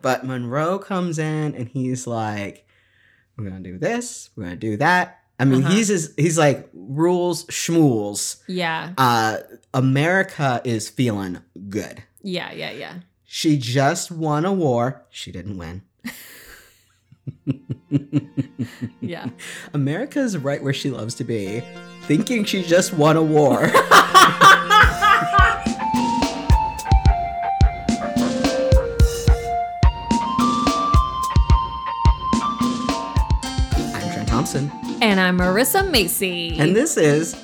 But Monroe comes in and he's like, we're going to do this, we're going to do that. I mean, Uh-huh. he's just, he's like rules schmools. Yeah. Uh, America is feeling good. Yeah. Yeah. Yeah. She just won a war. She didn't win. Yeah. America's right where she loves to be, thinking she just won a war. I'm Marissa Macy, and this is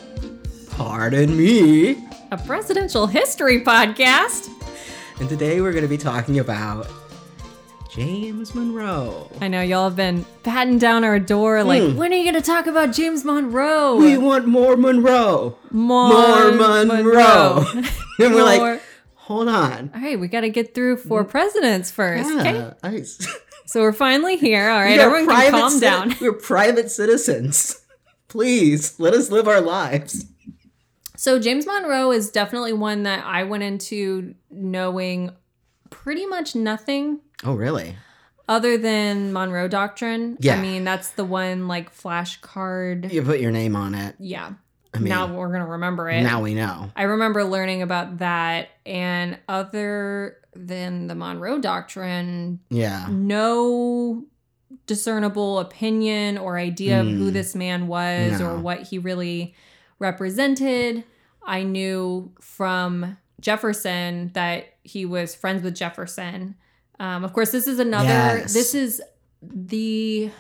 Pardon Me. a presidential history podcast. And today we're going to be talking about James Monroe. I know y'all have been patting down our door, like, Hmm. when are you going to talk about James Monroe? We want more Monroe. more, More Monroe. and we're More. like, hold on. all right, we got to get through four presidents first. Okay. Yeah, I- So we're finally here. All right, we're everyone can private calm down. We're private citizens. Please let us live our lives. So James Monroe is definitely one that I went into knowing pretty much nothing Oh, really? other than Monroe Doctrine. Yeah. I mean, that's the one like flashcard. You put your name on it. Yeah. I mean, now now, we're going to remember it. Now we know. I remember learning about that and other than the Monroe Doctrine, Yeah. no discernible opinion or idea of who Mm. this man was No. or what he really represented. I knew from Jefferson that he was friends with Jefferson. Um, of course, this is another, Yes. this is the,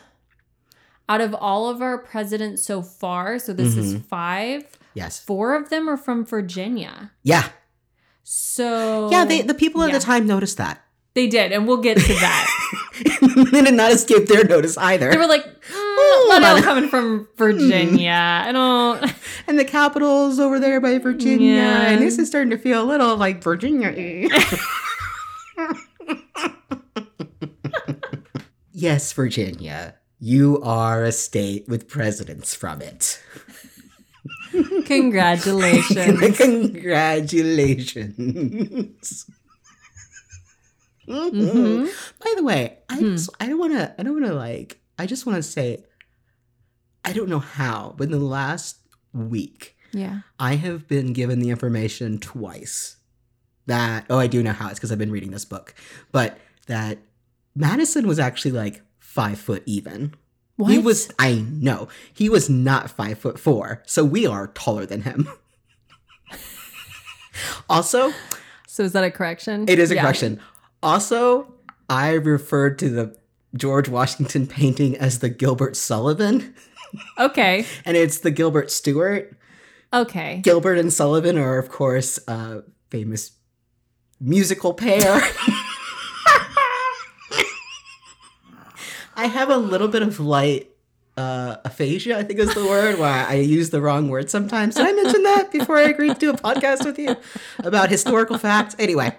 out of all of our presidents so far, so this is Mhm. five, Yes. four of them are from Virginia. Yeah. So, Yeah. They, the people at yeah. the time noticed that. they did, and we'll get to that. they did not escape their notice either. They were like, mm, of coming from Virginia. I don't. and the capital's over there by Virginia. Yeah. And this is starting to feel a little like Virginia. yes, Virginia. You are a state with presidents from it. Congratulations. Congratulations. Mhm. By the way, I Hmm. just, I don't want to I don't want to like I just want to say I don't know how, but in the last week Yeah. I have been given the information twice that oh I do know how it's because I've been reading this book, but that Madison was actually like five foot even. What? He was I know he was not five foot four, so we are taller than him. also, So is that a correction? it is a Yeah. correction. Also, I referred to the George Washington painting as the Gilbert Sullivan, Okay. and it's the Gilbert Stuart. Okay. Gilbert and Sullivan are, of course, a famous musical pair. I have a little bit of light uh, aphasia, I think is the word, where I use the wrong word sometimes. Did I mention that before I agreed to do a podcast with you about historical facts? Anyway,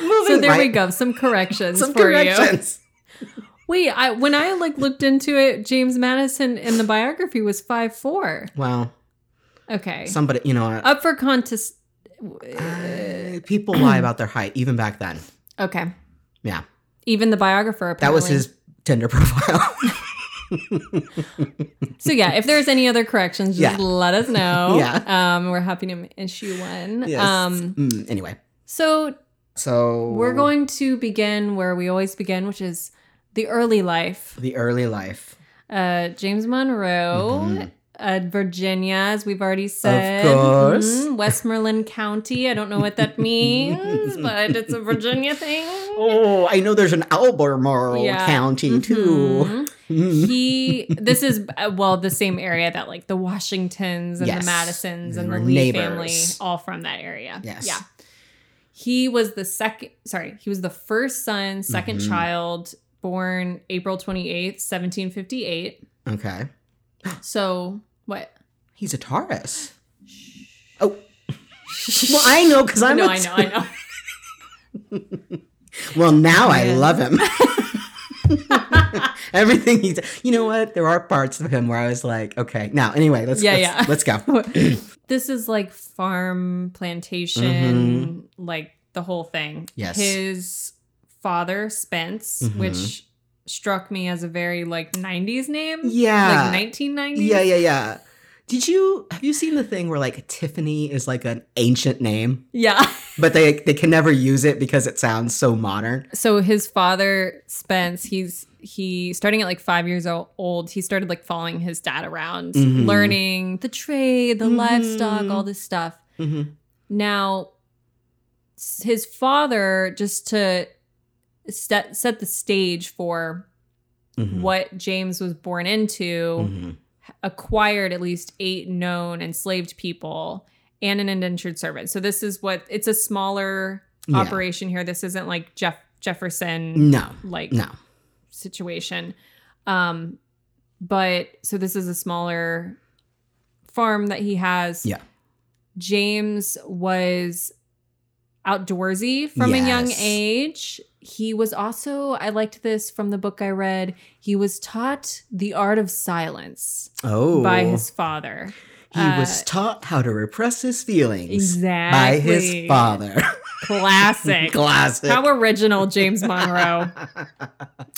moving So there we go. Some corrections Some for you. corrections. Wait, I when I like looked into it, James Madison in the biography was five four. Well, Okay. somebody, you know, Up for contest. uh, people lie about their height even back then. Okay. Yeah, Even the biographer. that was his Tinder profile. So yeah, if there's any other corrections, just Yeah. let us know. Yeah. Um, we're happy to issue one. yes. Um, Mm, anyway, so so we're going to begin where we always begin, which is the early life. the early life. Uh, James Monroe, Mhm. Uh, Virginia, as we've already said. course. Mhm. Westmoreland County. I don't know what that means, but it's a Virginia thing. Oh, I know there's an Albemarle Yeah. County too. Mhm. Mhm. He, this is uh, well the same area that like the Washingtons and Yes. the Madisons and were the Lee neighbors. family, all from that area. Yes. yeah. He was the second. Sorry, he was the first son, 2nd Mhm. child, born April twenty eighth, seventeen fifty eight. Okay, So what? he's a Taurus. Oh, well, I know because I'm. no, a I know, I know. Well, now I love him. Everything he's. You know what? There are parts of him where I was like, okay. Now, anyway, let's Yeah, let's, yeah. let's go. this is like farm plantation, like the whole thing. Mm-hmm. Yes. His father, Spence, Mhm. which struck me as a very like 90s name. Yeah. Like 1990s. Yeah, yeah, yeah. Did you have you seen the thing where like Tiffany is like an ancient name, Yeah. but they they can never use it because it sounds so modern? So his father, Spence, he's he starting at like five years old. He started like following his dad around, Mhm. learning the trade, the Mhm. livestock, all this stuff. Mm-hmm. Now, his father, just to set set the stage for Mm-hmm. what James was born into, acquired at least eight known enslaved people and an indentured servant. So this is what it's a smaller Yeah. operation here. This isn't like Jeff Jefferson No, like no. situation. Um but so this is a smaller farm that he has. Yeah. James was outdoorsy from a young age. He was also, I liked this from the book I read, he was taught the art of silence Oh, by his father. he was uh, taught how to repress his feelings Exactly. by his father. Classic. Classic. How original, James Monroe.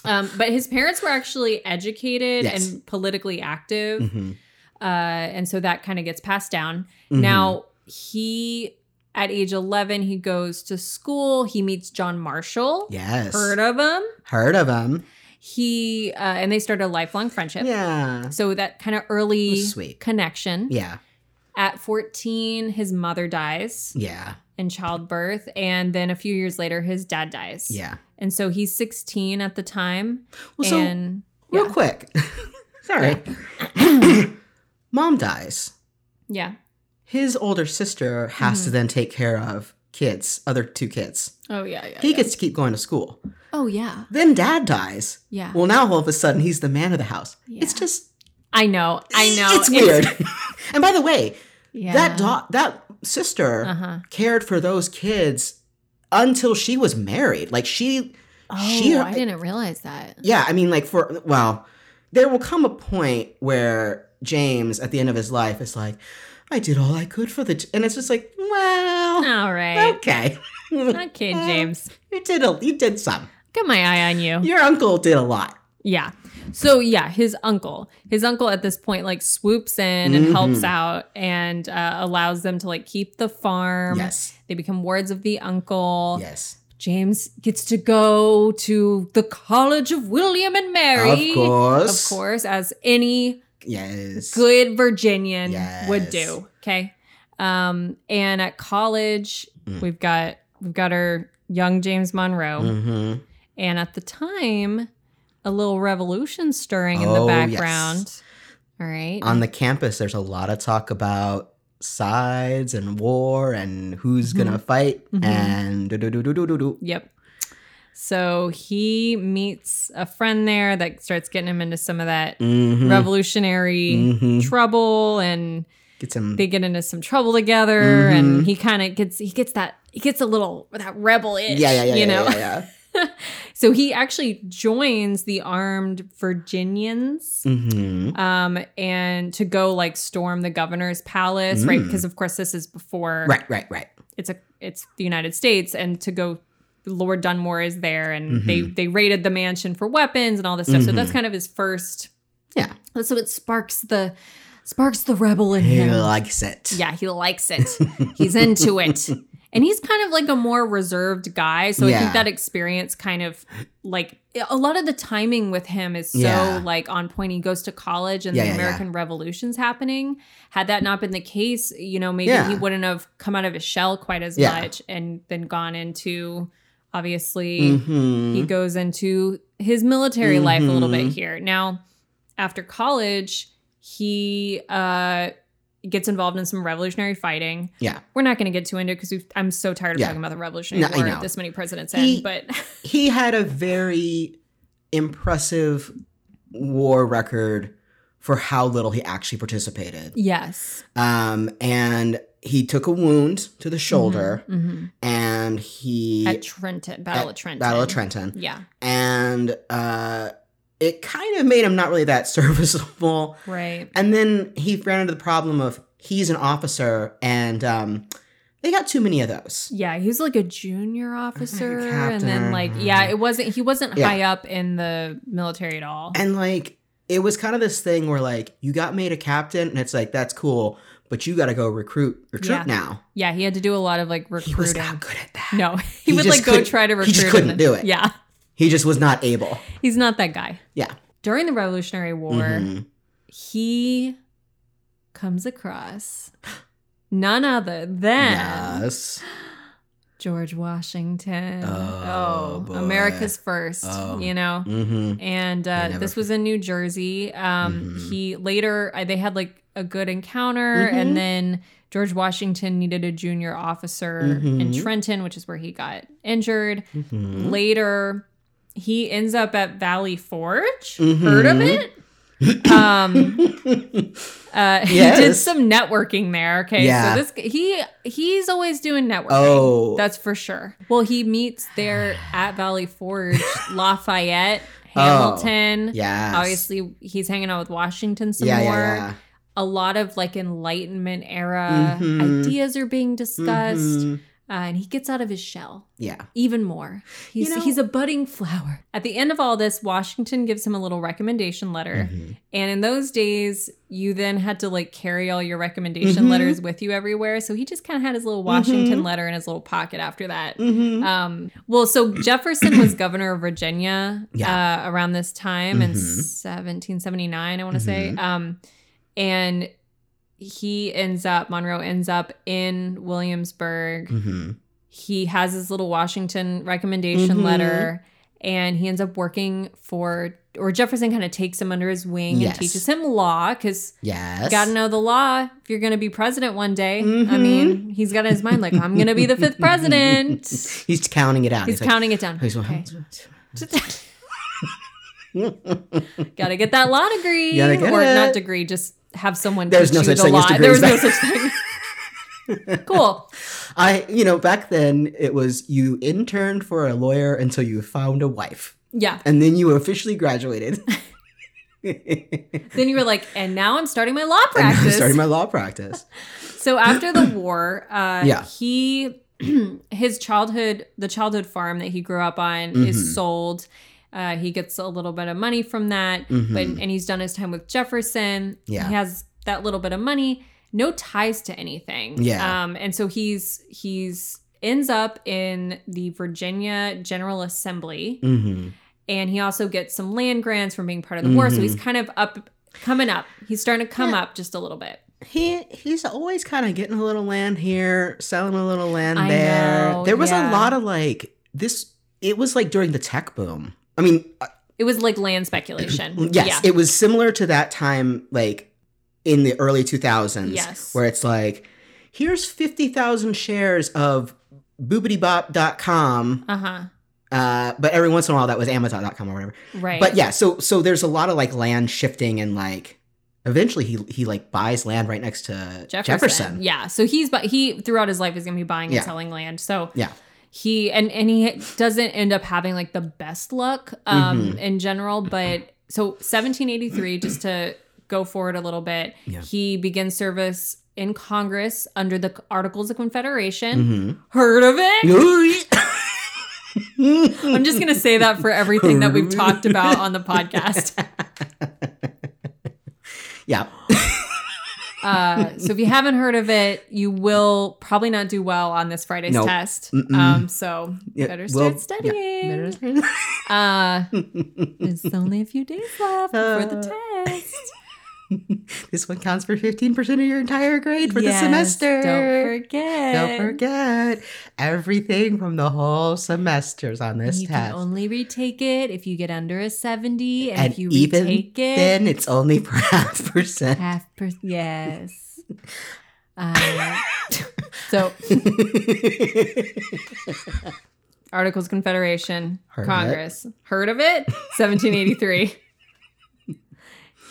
Um, but his parents were actually educated Yes. and politically active. Mhm. Uh, and so that kind of gets passed down. Mhm. Now, he, at age 11, he goes to school. He meets John Marshall. yes, Heard of him? heard of him? He, uh, and they start a lifelong friendship. Yeah, So that kind of early sweet. connection. yeah, At 14, his mother dies yeah, in childbirth. And then a few years later, his dad dies. yeah. And so he's 16 at the time. Well, so and real yeah. quick, sorry, mom dies. yeah. His older sister has Mm-hmm. to then take care of kids, other two kids. Oh, yeah. Yeah. He yeah. gets to keep going to school. oh, yeah. Then dad dies. Yeah. Well, now all of a sudden he's the man of the house. It's just I know. I know. It's weird. and by the way, Yeah. that do- that sister Uh-huh. cared for those kids until she was married. Like she, Oh, she, I didn't realize that. yeah. I mean, like for well, there will come a point where James, at the end of his life, is like, I did all I could for the, t-. and it's just like, well, All right. okay, Okay, James. you did a, you did some. Got my eye on you. Your uncle did a lot. Yeah. So yeah, his uncle, his uncle at this point like swoops in and helps Mhm. out and uh, allows them to like keep the farm. Yes, They become wards of the uncle. yes, James gets to go to the College of William and Mary. of course, Of course, as any yes, good Virginian would do. Okay. Um, and at college, Mm. we've got we've got our young James Monroe. hmm And at the time, a little revolution stirring in the Oh, background. All right. On the campus, there's a lot of talk about sides and war and who's gonna fight Mhm. and do do do do do do do. Yep. So he meets a friend there that starts getting him into some of that Mhm. revolutionary Mhm. trouble and Get some. they get into some trouble together Mhm. and he kind of gets he gets that he gets a little that rebel itch yeah, yeah, yeah, you know yeah, yeah. so he actually joins the armed virginians Mhm. um and to go like storm the governor's palace right Mm. because of course this is before Right, right, right. it's a it's the united states and to go lord dunmore is there and they they raided the mansion for weapons and all this stuff so Mhm. that's kind of his first Yeah, so it sparks the sparks the rebel in he him He likes it. yeah, he likes it. He's into it. And he's kind of like a more reserved guy. So I Yeah. think that experience kind of like a lot of the timing with him is so Yeah. like on point. He goes to college and Yeah, the. American Revolution's happening. Had that not been the case, you know, maybe he wouldn't have come out of his shell quite as much and then gone into obviously Mhm. he goes into his military life a little bit Mhm. here. Now, after college, he uh, gets involved in some revolutionary fighting. Yeah. We're not going to get too into it because I'm so tired of Yeah. talking about the Revolutionary No, I War know. this many presidents He- in. But he had a very impressive war record for how little he actually participated. yes, Um, and he took a wound to the shoulder, hmm and he at Trenton, Battle at of Trenton, Battle of Trenton, Yeah, and uh, it kind of made him not really that serviceable. right. And then he ran into the problem of he's an officer, and um, They got too many of those. Yeah, he was like a junior officer, and then like yeah, it wasn't he wasn't Yeah. high up in the military at all. And like it was kind of this thing where like you got made a captain and it's like that's cool, but you got to go recruit recruit Yeah. now. yeah, he had to do a lot of like recruiting. He was not good at that. No, he, He would like go try to recruit. he just couldn't do it. Yeah, He just was not able. he's not that guy. Yeah. During the Revolutionary War, Mhm. he comes across none other than Yes. George Washington. Oh, boy. America's first. Oh. You know. Mm-hmm. and uh, this was in New Jersey. Um, Mhm. He later uh, they had like a good encounter, Mhm. and then George Washington needed a junior officer in Mhm. Trenton, which is where he got injured. Mm-hmm. Later, he ends up at Valley Forge. Heard of it? Um, uh, he did some networking there. Okay, Yeah. so this he he's always doing networking. oh, That's for sure. Well, he meets there at Valley Forge, Lafayette, Oh, Hamilton. yes. Obviously, he's hanging out with Washington some yeah, more. yeah, yeah. A lot of like Enlightenment era Mhm. ideas are being discussed, Mhm. Uh, and he gets out of his shell Yeah. even more. He's You know- he's a budding flower. At the end of all this, Washington gives him a little recommendation letter. Mhm. And in those days, you then had to like carry all your recommendation Mhm. letters with you everywhere. So he just kind of had his little Washington Mhm. letter in his little pocket after that. Mhm. Um, well, so Jefferson was governor of Virginia Yeah. uh, around this time in Mhm. 1779, I want to say. Mhm. Um, and he ends up, Monroe ends up in Williamsburg. Mhm. He has his little Washington recommendation Mhm. letter and he ends up working for, or Jefferson kind of takes him under his wing Yes. and teaches him law because Yes. you got to know the law if you're going to be president one day. I Mhm. mean, he's got in his mind, like, I'm going to be the fifth president. He's counting it out. He's like, counting it down. he's like, Okay. Gotta get that law degree. Gotta get or it. not degree, just have someone There's no such the thing as law. There was no such thing. cool. I, you know, back then it was you interned for a lawyer until you found a wife, Yeah. and then you officially graduated. Then you were like, and now I'm starting my law And I'm practice. starting my law practice. so after the war, uh, Yeah. he his childhood the childhood farm that he grew up on Mhm. is sold. Uh, he gets a little bit of money from that, but Mhm. and he's done his time with Jefferson. Yeah. He has that little bit of money, no ties to anything. Yeah. Um, and so he's he's ends up in the Virginia General Assembly, hmm and he also gets some land grants from being part of the war. So he's kind of up, coming up. He's starting to come Mm-hmm. Yeah. up just a little bit. He he's always kind of getting a little land here, selling a little land I there. know, there was yeah. a lot of like this. It was like during the tech boom. I mean, uh, It was like land speculation. yes, Yeah. it was similar to that time, like in the early two thousands. Yes. where it's like, here's fifty thousand shares of boobitybop.com. Uh huh. Uh, but every once in a while that was Amazon.com or whatever. Right. But yeah, so so there's a lot of like land shifting and like eventually he he like buys land right next to Jefferson. Jefferson. Yeah. So he's but he throughout his life is gonna be buying Yeah. and selling land. So Yeah. He and and he doesn't end up having like the best luck um Mhm. in general. But so 1783, just to go forward a little bit, Yeah. he begins service in Congress under the Articles of Confederation. mm-hmm. Heard of it? I'm I'm just gonna say that for everything that we've talked about on the podcast. yeah. Uh, so if you haven't heard of it, you will probably not do well on this Friday's Nope. test. Um, so Yeah, better well, start yeah, studying. start- Uh, there's only a few days left before the Uh, test. this one counts for 15% of your entire grade for Yes, the semester. Don't forget. Don't forget everything from the whole semesters on this you test. can only retake it if you get under a 70. And, and if you even retake it, then, it's only for half percent. half percent. yes. Uh, so Articles Confederation, Heard it. Congress. Heard of it? 1783.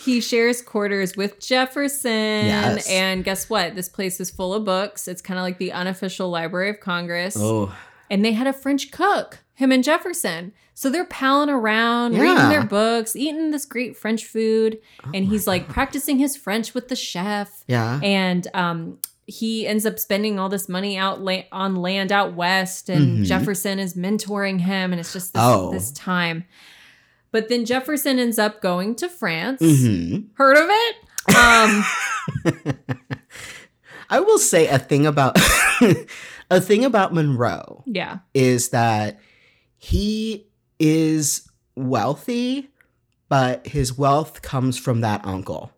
He shares quarters with Jefferson. Yes. And guess what? This place is full of books. It's kind of like the unofficial Library of Congress. oh, And they had a French cook, him and Jefferson. So they're palling around, reading their books, eating this great French food. and he's like practicing his French with the chef yeah. and um he ends up spending all this money out la- on land out west, and Mhm. Jefferson is mentoring him, and it's just this, Oh. this time. But then Jefferson ends up going to France. hmm Heard of it? Um, I will say a thing about a thing about Monroe yeah, is that he is wealthy, but his wealth comes from that uncle.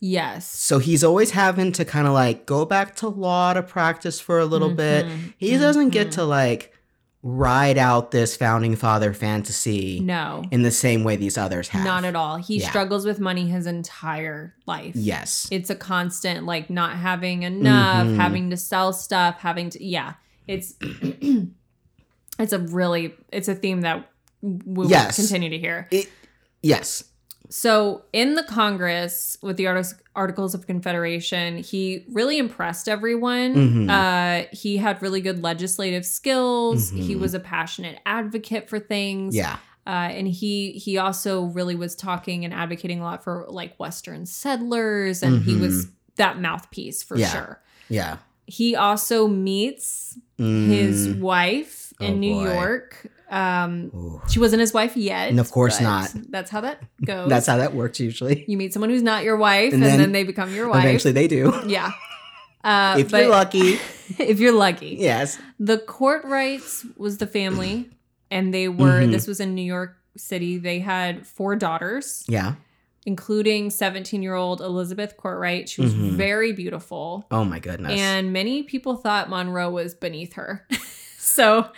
yes. So he's always having to kind of like go back to law to practice for a little bit. Mhm, He doesn't get mhm. to like ride out this founding father fantasy No, in the same way these others have. not at all. He Yeah. struggles with money his entire life. Yes. it's a constant like not having enough Mhm. having to sell stuff having to yeah it's it's a really it's a theme that we will Yes. continue to hear yes. So in the congress with the articles of confederation he really impressed everyone Mhm. uh, he had really good legislative skills he Mhm. was a passionate advocate for things Yeah. uh, and he he also really was talking and advocating a lot for like Western settlers, and he was Mhm. that mouthpiece for Yeah. sure. Yeah. He also meets his Mm. wife in Oh, New boy. York. Um, Ooh. she wasn't his wife yet. And of course not. That's how that goes. That's how that works usually. you meet someone who's not your wife, And and, then then, they become your wife. Eventually they do. yeah. Uh, if but you're lucky. if you're lucky, yes. The Kortrights was the family, and they were. Mhm. This was in New York City. They had four daughters, Yeah. including 17 year old Elizabeth Kortright. She was Mhm. very beautiful, Oh my goodness. and many people thought Monroe was beneath her. so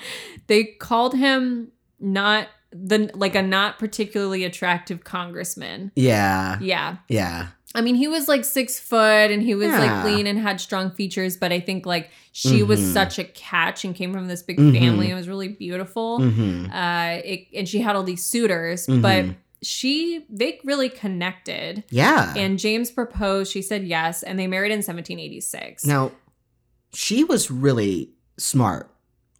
they called him not the like a not particularly attractive congressman. yeah. Yeah. Yeah. I mean, he was like six foot and he was Yeah. like lean and had strong features, but I think like she was Mhm. such a catch and came from this big Mhm. family and was really beautiful. hmm Uh, it, and she had all these suitors, but Mhm. she they really connected. Yeah. And James proposed. She said yes, and they married in 1786. now, she was really smart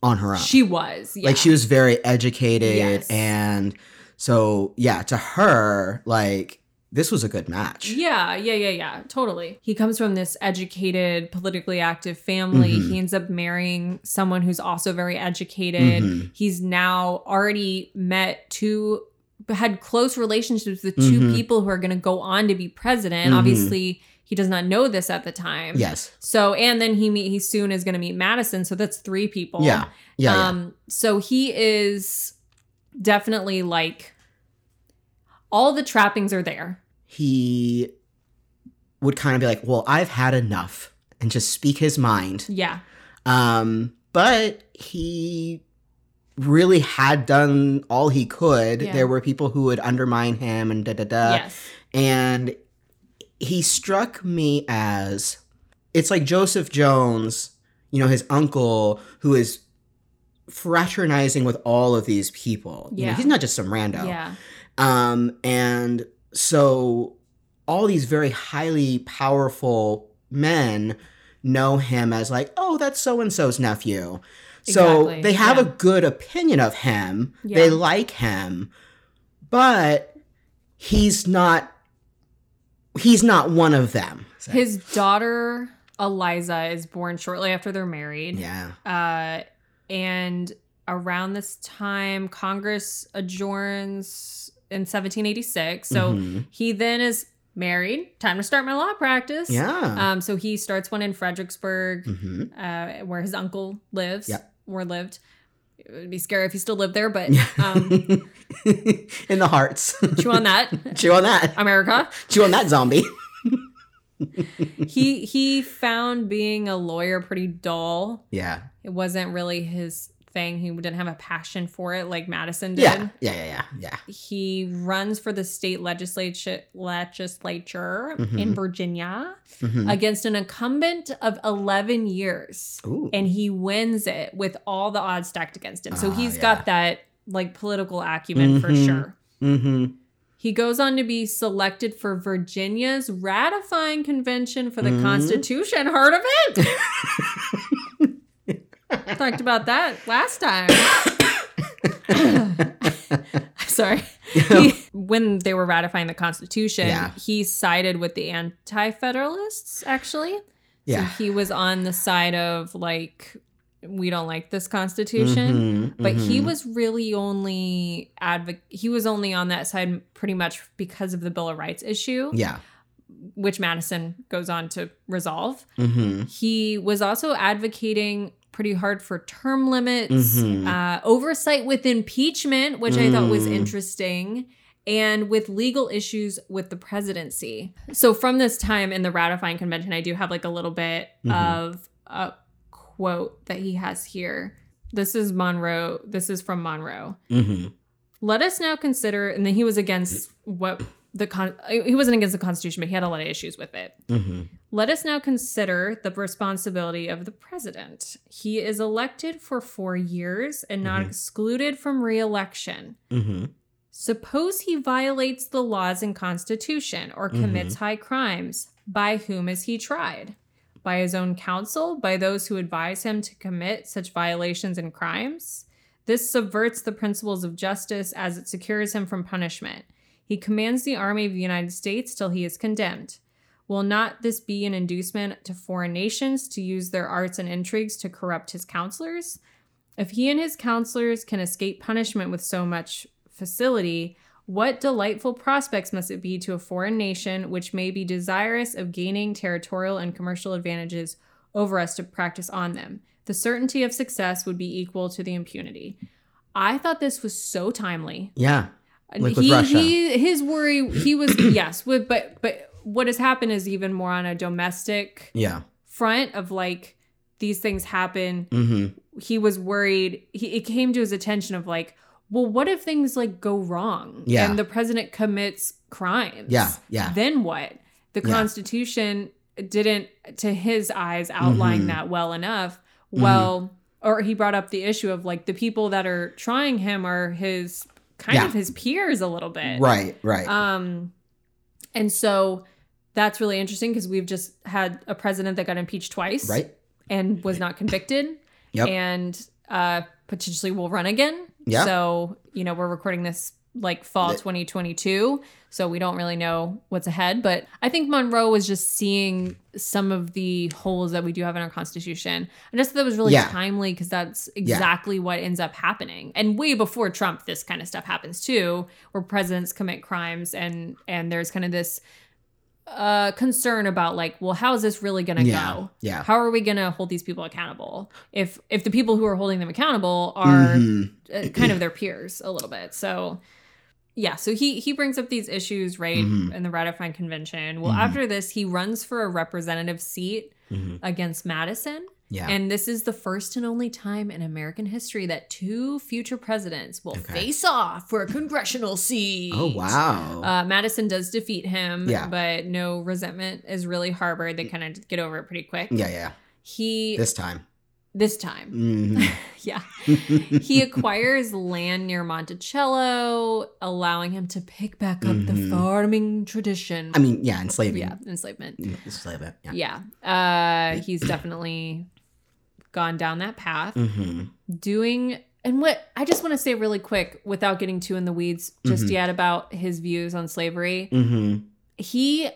on her own. she was yeah. Like she was very educated Yes. and so yeah, to her, like this was a good match. Yeah, yeah, yeah, yeah, totally. He comes from this educated, politically active family. Mhm. He ends up marrying someone who's also very educated. Mhm. He's now already met two, had close relationships with 2 Mhm. people who are going to go on to be president. Mhm. Obviously, he does not know this at the time. Yes. So, and then he meet he soon is going to meet Madison. So that's three people. Yeah. Yeah. yeah. Um. So he is definitely like all the trappings are there. He would kind of be like, "Well, I've had enough," and just speak his mind. Yeah. Um, but he really had done all he could. Yeah. There were people who would undermine him and da da da. yes. And he struck me as it's like Joseph Jones, you know, his uncle, who is fraternizing with all of these people. You know, Yeah. he's not just some rando. Yeah. Um, and so all these very highly powerful men know him as like, oh, that's so and so's nephew. So Exactly, they have yeah. a good opinion of him. Yeah. They like him, but he's not. He's not one of them. His daughter Eliza is born shortly after they're married. yeah. Uh, and around this time, Congress adjourns in 1786. So Mhm. he then is married. Time to start my law practice. yeah. Um, so he starts one in Fredericksburg, hmm uh, where his uncle lives Yep. or lived. It would be scary if he still lived there, but um, In the hearts. chew on that, Chew on that. America. Chew on that zombie. he he found being a lawyer pretty dull. Yeah. It wasn't really his thing. He didn't have a passion for it like Madison did. Yeah. Yeah. Yeah. Yeah. Yeah. He runs for the state legislature legislature in Mhm. Virginia Mhm. against an incumbent of 11 years. Ooh. And he wins it with all the odds stacked against him. So Ah, he's yeah. got that like political acumen for Mhm. sure. Mm-hmm. He goes on to be selected for Virginia's ratifying convention for the Mhm. Constitution. Heard of it? Talked about that last time. Sorry. He, when they were ratifying the Constitution, Yeah. he sided with the Anti Federalists, actually. Yeah. So he was on the side of like we don't like this constitution, Mhm, but he mhm. was really only advocate he was only on that side pretty much because of the Bill of Rights issue, Yeah. which Madison goes on to resolve. hmm He was also advocating pretty hard for term limits, Mhm. uh, oversight with impeachment, which I thought was Mm. interesting, and with legal issues with the presidency. So from this time in the ratifying convention, I do have like a little bit Mhm. of a quote that he has here. This is Monroe. This is from Monroe. hmm Let us now consider, and then he was against what the con. He wasn't against the Constitution, but he had a lot of issues with it. hmm Let us now consider the responsibility of the president. He is elected for four years and not Mhm. excluded from reelection. hmm Suppose he violates the laws and constitution or commits high crimes. By whom is he tried? By his own counsel? By those who advise him to commit such violations and crimes? This subverts the principles of justice as it secures him from punishment. He commands the army of the United States till he is condemned. Will not this be an inducement to foreign nations to use their arts and intrigues to corrupt his counselors? If he and his counselors can escape punishment with so much facility, what delightful prospects must it be to a foreign nation which may be desirous of gaining territorial and commercial advantages over us to practice on them? The certainty of success would be equal to the impunity. I thought this was so timely. Yeah. Like he, he his worry he was yes with but but what has happened is even more on a domestic Yeah. front of like these things happen hmm he was worried he it came to his attention of like well what if things like go wrong Yeah. and the president commits crimes Yeah. Yeah. then what the Yeah. constitution didn't to his eyes outline Mhm. that well enough Mm-hmm. well or he brought up the issue of like the people that are trying him are his kind Yeah. of his peers a little bit Right. Right. um, and so that's really interesting because we've just had a president that got impeached twice, right. and was not convicted, Yep. and uh, potentially will run again. Yeah. So you know we're recording this like fall The- 2022, so we don't really know what's ahead. But I think Monroe was just seeing some of the holes that we do have in our constitution, and just thought that was really Yeah. timely because that's exactly what ends up happening. And way before Trump, this kind of stuff happens too, where presidents commit crimes, and and there's kind of this uh concern about like well how is this really gonna Yeah. go Yeah. how are we going to hold these people accountable if if the people who are holding them accountable are Mhm. uh, kind of their peers a little bit so yeah so he he brings up these issues right Mhm. in the ratifying convention well Mhm. after this he runs for a representative seat Mhm. against madison Yeah. and this is the first and only time in american history that two future presidents will Okay. face off for a congressional seat oh wow. uh, Madison does defeat him, Yeah. but no resentment is really harbored. They kind of get over it pretty quick. yeah. Yeah. He this, This time. Mhm. yeah, he acquires land near Monticello, allowing him to pick back up the Mhm. farming tradition. I mean, yeah, enslaving. yeah, enslavement. Enslavement. Yeah. Yeah, uh, he's definitely gone down that path. hmm doing and what I just want to say really quick without getting too in the weeds just Mhm. yet about his views on slavery. hmm He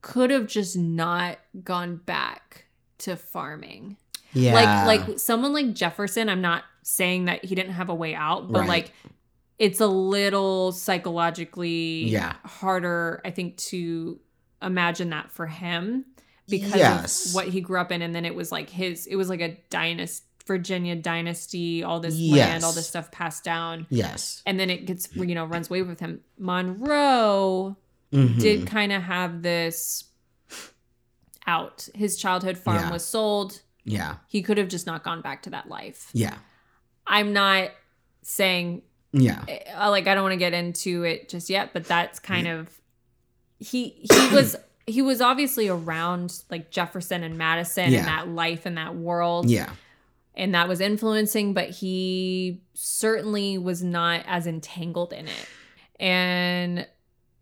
could have just not gone back to farming. Yeah. Like like someone like Jefferson, I'm not saying that he didn't have a way out, but Right. like it's a little psychologically Yeah. harder I think to imagine that for him because Yes. of what he grew up in and then it was like his it was like a dynasty Virginia dynasty all this Yes. land all this stuff passed down Yes. and then it gets you know runs away with him Monroe Mhm. did kind of have this out his childhood farm Yeah. was sold Yeah. he could have just not gone back to that life Yeah. I'm not saying Yeah. uh, like I don't want to get into it just yet, but that's kind of he he was he was obviously around like Jefferson and Madison Yeah. and that life and that world Yeah. and that was influencing, but he certainly was not as entangled in it. And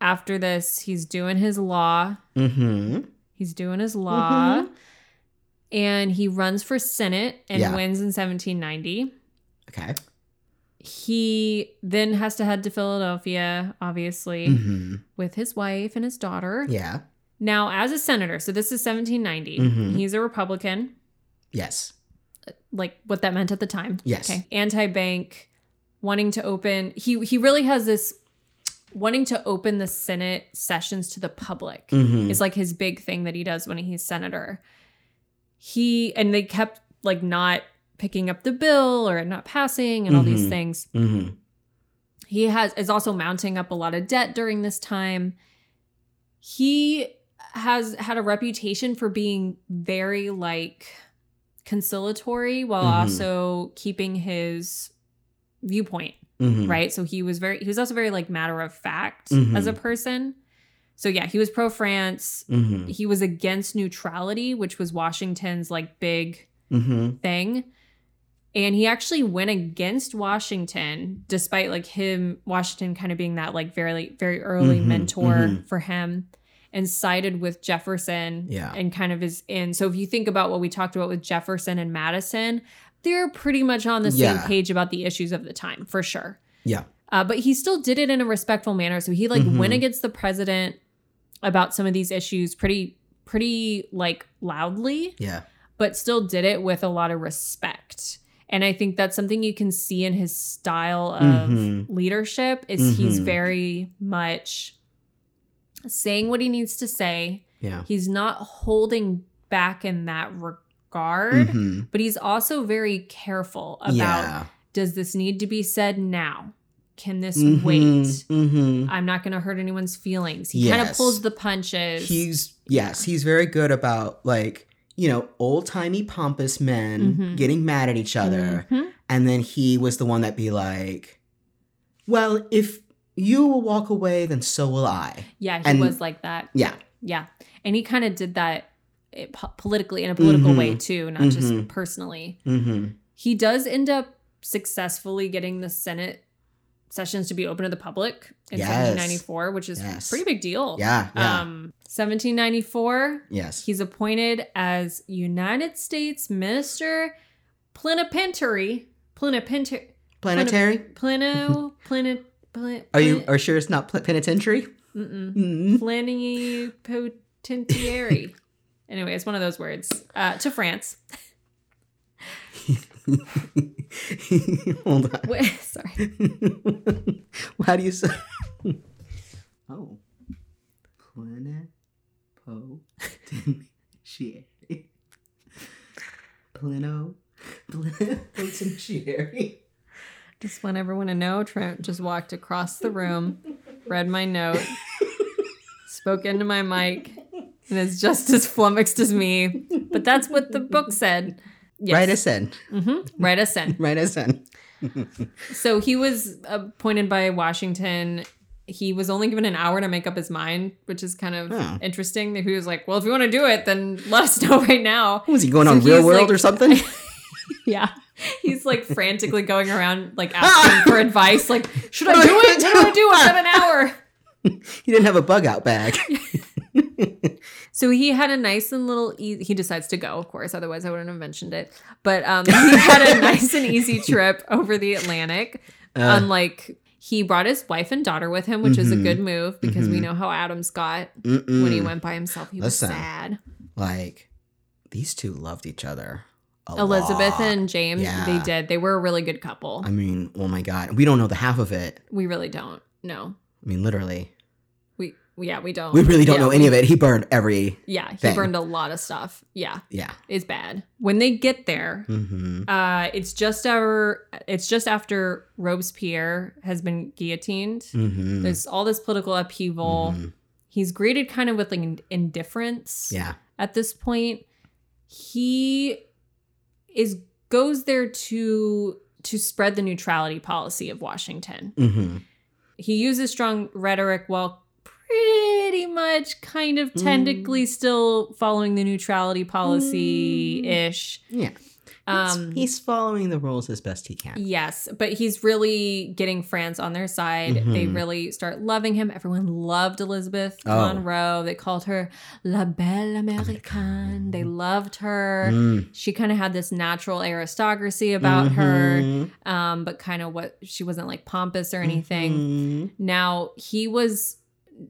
after this, he's doing his law. hmm He's doing his law. Mhm. And he runs for Senate and Yeah. wins in 1790. Okay. He then has to head to Philadelphia, obviously, hmm with his wife and his daughter. Yeah. Now, as a senator, so this is 1790. Mhm. He's a Republican, Yes. like what that meant at the time. Yes. Okay. Anti-bank, wanting to open. He he really has this wanting to open the Senate sessions to the public. Mhm. Is like his big thing that he does when he's senator. He and they kept like not picking up the bill or not passing and all these Mhm. things. Mhm. He has is also mounting up a lot of debt during this time. He has had a reputation for being very like conciliatory while Mhm. also keeping his viewpoint, Mhm. right? So he was very he was also very like matter of fact Mhm. as a person. So yeah, he was pro France. Mhm. He was against neutrality, which was Washington's like big Mhm. thing. And he actually went against Washington, despite like him, Washington kind of being that like very, very early Mhm, mentor mhm. for him, and sided with Jefferson. Yeah. And kind of is in. So if you think about what we talked about with Jefferson and Madison, they're pretty much on the same Yeah. page about the issues of the time, for sure. Yeah. Uh, but he still did it in a respectful manner. So he like went Mhm. against the president about some of these issues pretty, pretty like loudly Yeah. but still did it with a lot of respect. And I think that's something you can see in his style of Mhm. leadership is he's Mhm. very much saying what he needs to say. Yeah. He's not holding back in that regard, Mhm. but he's also very careful about Yeah. does this need to be said now? Can this Mhm. wait? Mhm. I'm not going to hurt anyone's feelings. He kind of pulls the punches. He's yes, he's very good about like you know old timey pompous men Mhm. getting mad at each other, Mhm. and then he was the one that be like, "Well, if you will walk away, then so will I." Yeah, he And- was like that. Yeah. Yeah. And he kind of did that eh, po- politically in a political way too, not just personally. Mm-hmm. He does end up successfully getting the Senate sessions to be open to the public in Yes. 1794, which is Yes. a pretty big deal. Yeah. Yeah. Um 1794, yes. he's appointed as United States Minister Plenipotentiary. Plenipotentiary. Planetary. Pleno. Pleni. plen- Are you are sure it's not pl- penitentiary? Mm-mm. Mm. plenipotentiary. anyway, it's one of those words. Uh, to France. Hold on. Wait, sorry. How do you say? oh, plenipotentiary. Pleno, plenipotentiary. Just want everyone to know, Trent just walked across the room, read my note, spoke into my mic, and is just as flummoxed as me. But that's what the book said. Yes. Right as in. Mm-hmm. Right as in. Right as in. So he was appointed by Washington. He was only given an hour to make up his mind, which is kind of Oh. interesting. He was like, "Well, if you want to do it, then let us know right now." Was he going So on Real World like- or something? Yeah, he's like frantically going around, like asking for advice. Like, should I do it? What do I do? I've got an hour. he didn't have a bug out bag. So he had a nice and little. E- he decides to go, of course. Otherwise, I wouldn't have mentioned it. But um, he had a nice and easy trip over the Atlantic. Uh, Unlike he brought his wife and daughter with him, which is a Mhm. good move because we Mhm. know how Adams got mm-mm. when he went by himself. He was sad. like these two loved each other. a Elizabeth lot. and James, Yeah. they did. They were a really good couple. I mean, oh my god, we don't know the half of it. we really don't. No, I mean, literally, we yeah we don't. we really don't Yeah, know any of it. He burned every. Yeah, he thing. burned a lot of stuff. Yeah, Yeah. it's bad. When they get there, Mm-hmm. uh, it's just our. It's just after Robespierre has been guillotined. Mm-hmm. There's all this political upheaval. Mhm. He's greeted kind of with like indifference. Yeah. At this point, he is goes there to to spread the neutrality policy of Washington. Mm-hmm. He uses strong rhetoric while pretty much kind of Mm. technically still following the neutrality policy ish. Yeah. Um, he's following the rules as best he can. Yes, but he's really getting France on their side. They Mhm. really start loving him. Everyone loved Elizabeth Oh. Monroe. They called her La Belle Américaine. They loved her. Mm. She kind of had this natural aristocracy about her, Mhm. um, but kind of what she wasn't like pompous or anything. Mhm. Now he was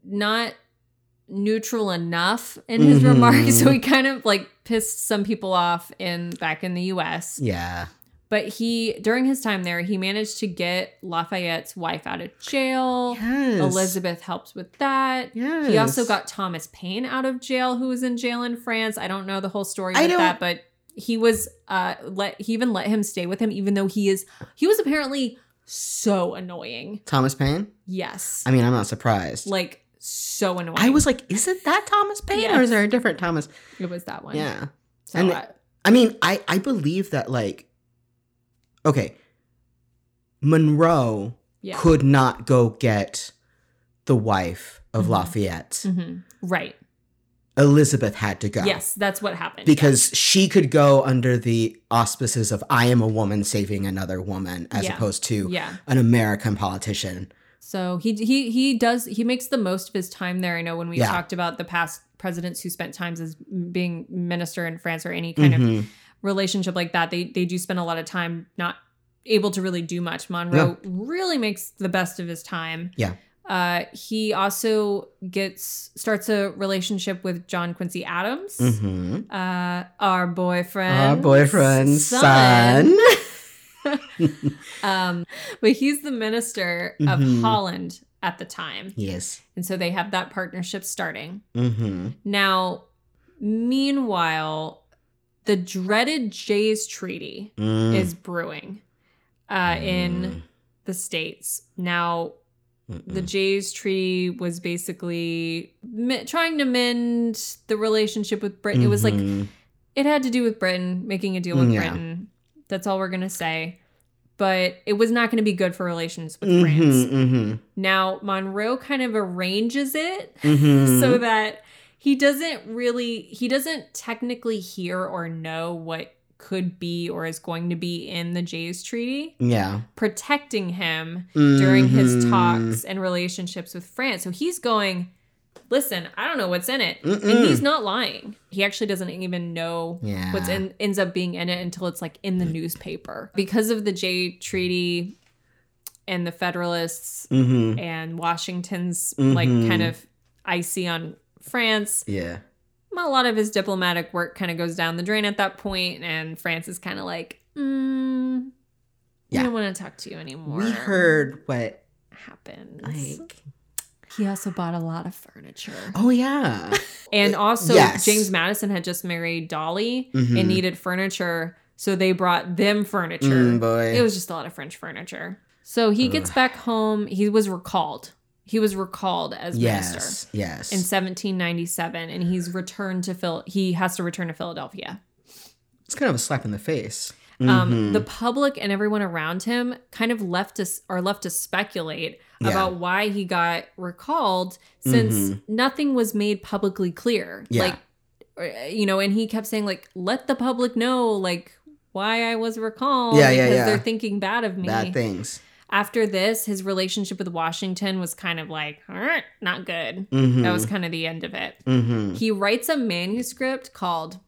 not neutral enough in his Mhm. remarks, so he kind of like pissed some people off in back in the U.S. Yeah. But he during his time there, he managed to get Lafayette's wife out of jail. Yes. Elizabeth helped with that. Yes. He also got Thomas Paine out of jail, who was in jail in France. I don't know the whole story with that, but he was uh let he even let him stay with him, even though he is he was apparently so annoying. Thomas Paine. Yes. I mean, I'm not surprised. like so annoying. I was like, is it that Thomas Paine or is there a different Thomas? it was that one. Yeah. So And- uh, I mean, I I believe that like, okay, Monroe yeah. could not go get the wife of Mhm. Lafayette. Mhm. Right. Elizabeth had to go. Yes, that's what happened. Because she could go under the auspices of I am a woman saving another woman as Yeah. opposed to yeah. an American politician. So he he he does he makes the most of his time there. I know when we Yeah. talked about the past presidents who spent times as being minister in France or any kind of Mhm. relationship like that, they they do spend a lot of time not able to really do much. Monroe really makes the best of his time. Yeah. Uh, he also gets starts a relationship with John Quincy Adams, Mhm. uh, our boyfriend, Our boyfriend's son. um, but he's the minister of Mhm. Holland at the time, yes. and so they have that partnership starting. hmm Now, meanwhile, the dreaded Jays Treaty Mm. is brewing uh, in the states. Now, the Jays Treaty was basically mi- trying to mend the relationship with Britain. It was like Mhm. it had to do with Britain, making a deal with Mm, yeah. Britain. That's all we're going to say. But it was not going to be good for relations with Mhm, France. mhm, Now, Monroe kind of arranges it mhm. so that he doesn't really, he doesn't technically hear or know what could be or is going to be in the Jays Treaty, yeah. protecting him during his Mhm. talks and relationships with France. So he's going, listen, I don't know what's in it. And Mm-mm. he's not lying. He actually doesn't even know Yeah. what's in ends up being in it until it's like in the newspaper. Because of the Jay Treaty and the Federalists Mhm. and Washington's like Mhm. kind of icy on France, Yeah. a lot of his diplomatic work kind of goes down the drain at that point, and France is kind of like, mm, Yeah. I don't want to talk to you anymore. We heard what happened. like. He also bought a lot of furniture. Oh yeah. And also, Yes. James Madison had just married Dolley Mhm. and needed furniture. So they brought them furniture. Mm, boy. It was just a lot of French furniture. So he gets back home. He was recalled. He was recalled as minister yes. Yes. in 1797, and he's returned to Phil. He has to return to Philadelphia. it's kind of a slap in the face. Um, Mhm. the public and everyone around him kind of left us are left to speculate Yeah. about why he got recalled since Mhm. nothing was made publicly clear. Yeah. Like, uh, you know, and he kept saying like, "Let the public know like why I was recalled Yeah, yeah, because yeah. they're thinking bad of me." Bad things. After this, his relationship with Washington was kind of like, "Er, not good. Mm-hmm. That was kind of the end of it. Mm-hmm. He writes a manuscript called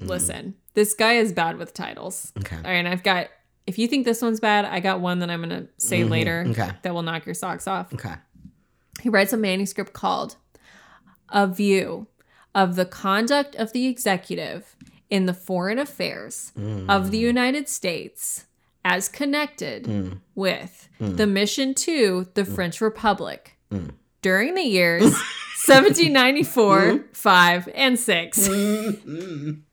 Mm. Listen, this guy is bad with titles. Okay. All right, and I've got if you think this one's bad, I got one that I'm going to say Mhm. later Okay. that will knock your socks off. Okay. He writes a manuscript called A View of the Conduct of the Executive in the Foreign Affairs Mm. of the United States as connected Mm. with Mm. the mission to the French Republic Mm. during the years 1794, 5, and 6.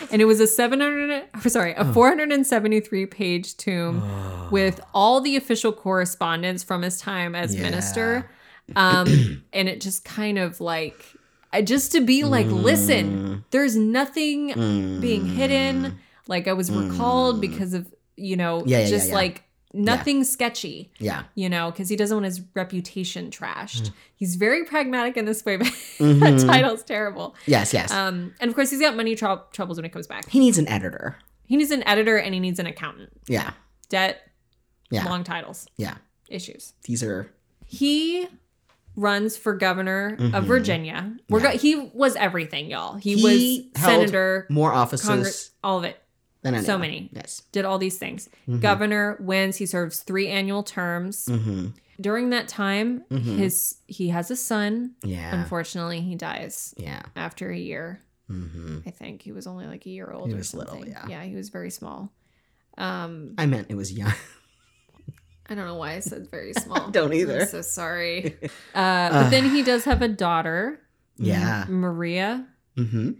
Mm. And it was a 700 or sorry, a 473 page tomb Oh. with all the official correspondence from his time as Yeah. minister. Um, and it just kind of like, I- just to be like, listen, there's nothing Mm. being hidden. Like I was recalled Mm. because of, you know, Yeah, yeah, just like nothing sketchy, Yeah. you know, because he doesn't want his reputation trashed. He's very pragmatic in this way, but Mhm. that title's terrible. Yes. Yes. Um, and of course, he's got money trou- troubles when it comes back. he needs an editor. He needs an editor and he needs an accountant. Yeah. Debt, Yeah. long titles, Yeah. issues. These are. He runs for governor Mhm. of Virginia. We're Yeah. go- he was everything, y'all. He, He was senator, More offices Congress, all of it. Than so many. Yes. Did all these things. Mhm. Governor wins. He serves three annual terms. Mm-hmm. during that time, Mhm. his he has a son. Yeah. Unfortunately, he dies Yeah. after a year. hmm I think he was only like a year old He or was little, something. yeah. yeah, he was very small. Um, I meant it was young. I don't know why I said very small. don't either. I'm so sorry. Uh, but then he does have a daughter. Yeah. Maria, Mm-hmm.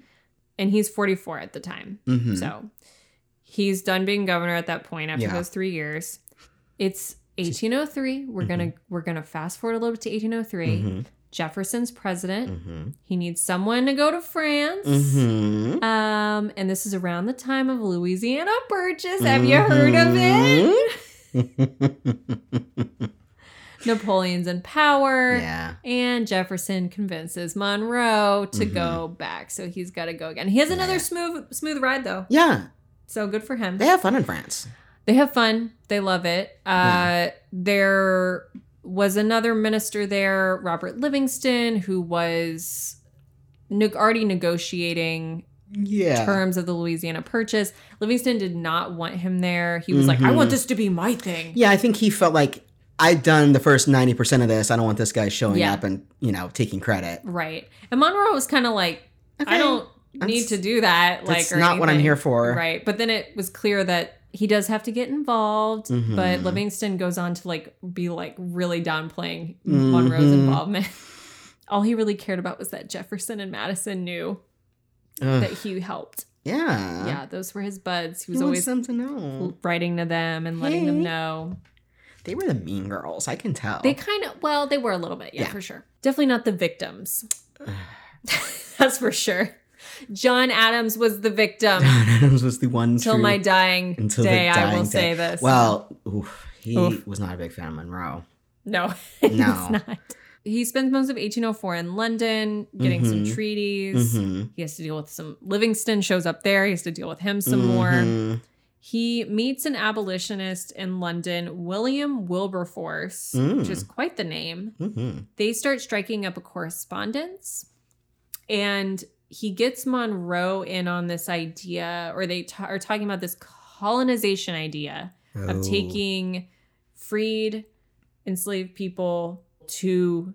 and he's 44 at the time. Mm-hmm. So he's done being governor at that point after Yeah. those three years. It's 1803. We're Mm-hmm. gonna we're gonna fast forward a little bit to 1803. Mm-hmm. Jefferson's president. Mm-hmm. He needs someone to go to France. Mm-hmm. Um, and this is around the time of Louisiana Purchase. Have you heard of Mm-hmm. it? Napoleon's in power. yeah. And Jefferson convinces Monroe to go back. So he's got to go again. He has another Mm-hmm. Yeah. smooth smooth ride though. Yeah. So good for him. They have fun in France. They have fun. They love it. Uh, There was another minister there, Robert Livingston, who was ne- already negotiating Yeah. terms of the Louisiana Purchase. Livingston did not want him there. He was like, I want Mhm. this to be my thing. Yeah, I think he felt like I've done the first ninety percent of this. I don't want this guy showing Yeah. up and you know taking credit. Right. And Monroe was kind of like, I don't need to do that. Like, That's not what I'm here for. Right. But then it was clear that he does have to get involved. Mhm. But Livingston goes on to like be like really downplaying Monroe's Mhm. involvement. All he really cared about was that Jefferson and Madison knew Ugh. that he helped. yeah. yeah, those were his buds. He He was wants always them to know. writing to them and letting them know. They were the mean girls. I can tell. They kind of, well, they were a little bit, yeah, Yeah. for sure. Definitely not the victims. That's for sure. John Adams was the victim. John Adams was the one Until my dying until day, I will dying say this. Well, oof, he Oof. was not a big fan of Monroe. no, he's No. not. He spends most of 1804 in London getting some Mhm. treaties. Mhm. He has to deal with some. Livingston shows up there. He has to deal with him some more. Mhm. He meets an abolitionist in London, William Wilberforce, Mm. which is quite the name. Mhm. they start striking up a correspondence and he gets monroe in on this idea or they ta- are talking about this colonization idea Oh. of taking freed enslaved people to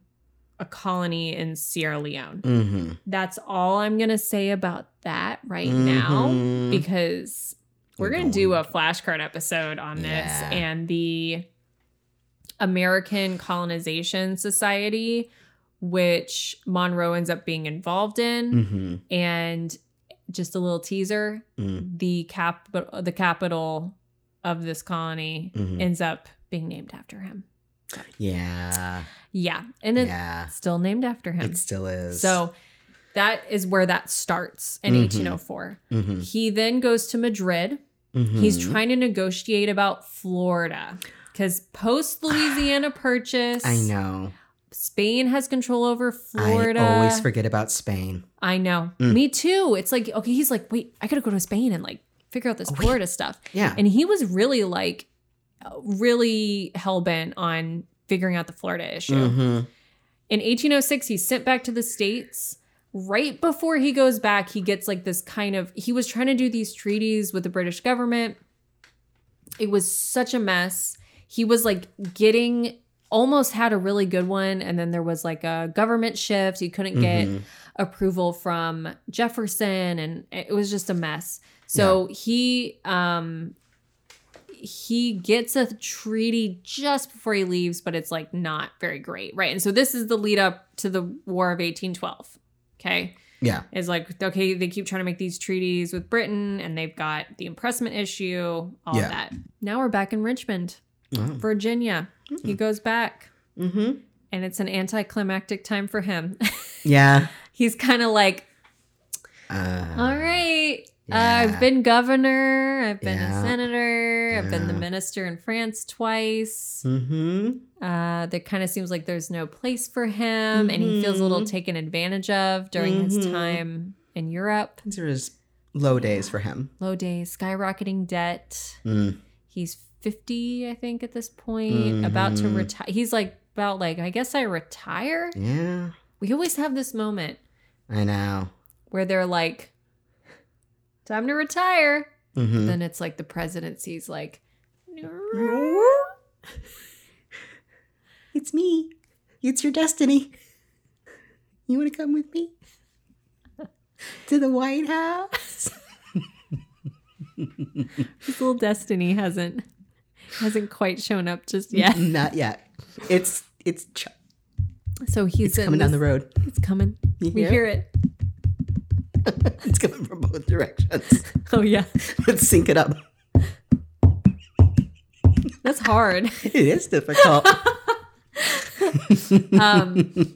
a colony in sierra leone Mhm. that's all i'm gonna say about that right now Mhm. because we're We're going to do a flashcard episode on this and the American Colonization Society, which Monroe ends up being involved in. Mhm. And just a little teaser Mm. the cap the capital of this colony Mhm. ends up being named after him. Yeah. Yeah. And it's Yeah. still named after him. It still is. so that is where that starts in Mhm. 1804. Mhm. He then goes to Madrid. He's Mhm. trying to negotiate about Florida because post Louisiana Purchase, I know. Spain has control over Florida. I always forget about Spain. I know. Mm. Me too. It's like, okay, he's like, wait, I gotta go to Spain and like figure out this Oh, wait. Florida stuff. Yeah. And he was really like, really hell bent on figuring out the Florida issue. Mhm. In 1806, he's sent back to the States. Right before he goes back, he gets like this kind of, he was trying to do these treaties with the British government. It was such a mess. He was like getting, almost had a really good one. And then there was like a government shift. He couldn't get Mhm. approval from Jefferson and it was just a mess. So he um he gets a treaty just before he leaves, but it's like not very great, right? And so this is the lead up to the War of 1812. Okay. Yeah. Is like, okay, they keep trying to make these treaties with Britain and they've got the impressment issue, all Yeah. that. Now we're back in Richmond, Oh. Virginia. He goes back Mhm. and it's an anticlimactic time for him. Yeah. He's kind of like, Uh, All right. Uh. I've been governor. I've been Yeah. a senator. I've been the minister in France twice. Mhm. Uh, there kind of seems like there's no place for him, and he feels a little Mhm. taken advantage of during his Mhm. time in Europe. These are his low days for him. Low days, skyrocketing debt. Mm. He's 50, I think, at this point, about to Mhm. retire. He's like, about like, I guess I retire. Yeah. We always have this moment I know. where they're like, time to retire. Mhm. then it's like the presidency's like It's me. It's your destiny. You want to come with me to the White House? His little destiny hasn't hasn't quite shown up just yet. Not yet. It's it's ch- So he's in coming down the road. It's coming. You we hear hear it. It's coming from both directions. Oh yeah, Let's sync it up. that's hard. It is difficult. Um,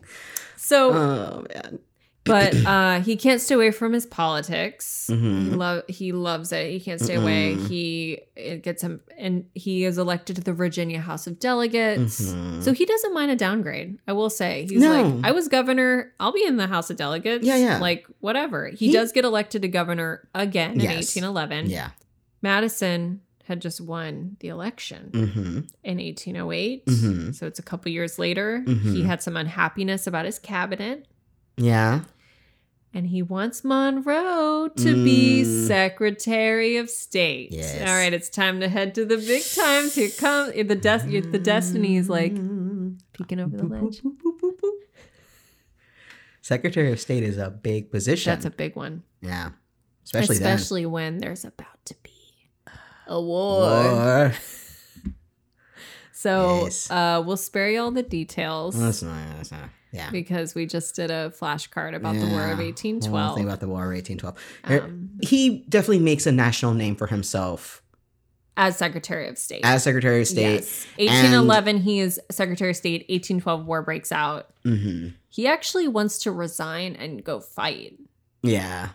so, oh man. But uh, he can't stay away from his politics. He Mhm. love he loves it. He can't stay away. He it gets him, and he is elected to the Virginia House of Delegates. Mhm. So he doesn't mind a downgrade. I will say he's No. like, I was governor. I'll be in the House of Delegates. Yeah, yeah. Like whatever. He, He- does get elected to governor again in Yes. 1811. Yeah. Madison had just won the election Mm-hmm. in 1808. Mhm. So it's a couple years later. Mhm. He had some unhappiness about his cabinet. Yeah. And he wants Monroe to be Mm. Secretary of State. Yes. All right, it's time to head to the big times. Here comes the the destiny is like peeking over the ledge. Secretary of State is a big position. That's a big one, yeah. Especially, especially when there's about to be a war. War. So Yes. uh, we'll spare you all the details That's not, that's not. Yeah. because we just did a flashcard about the War of Yeah. eighteen Whole twelve. thing about the War of 1812. Um, he definitely makes a national name for himself as Secretary of State. as Secretary of State. Yes. 1811, he is Secretary of State. 1812, war breaks out. hmm He actually wants to resign and go fight. Yeah.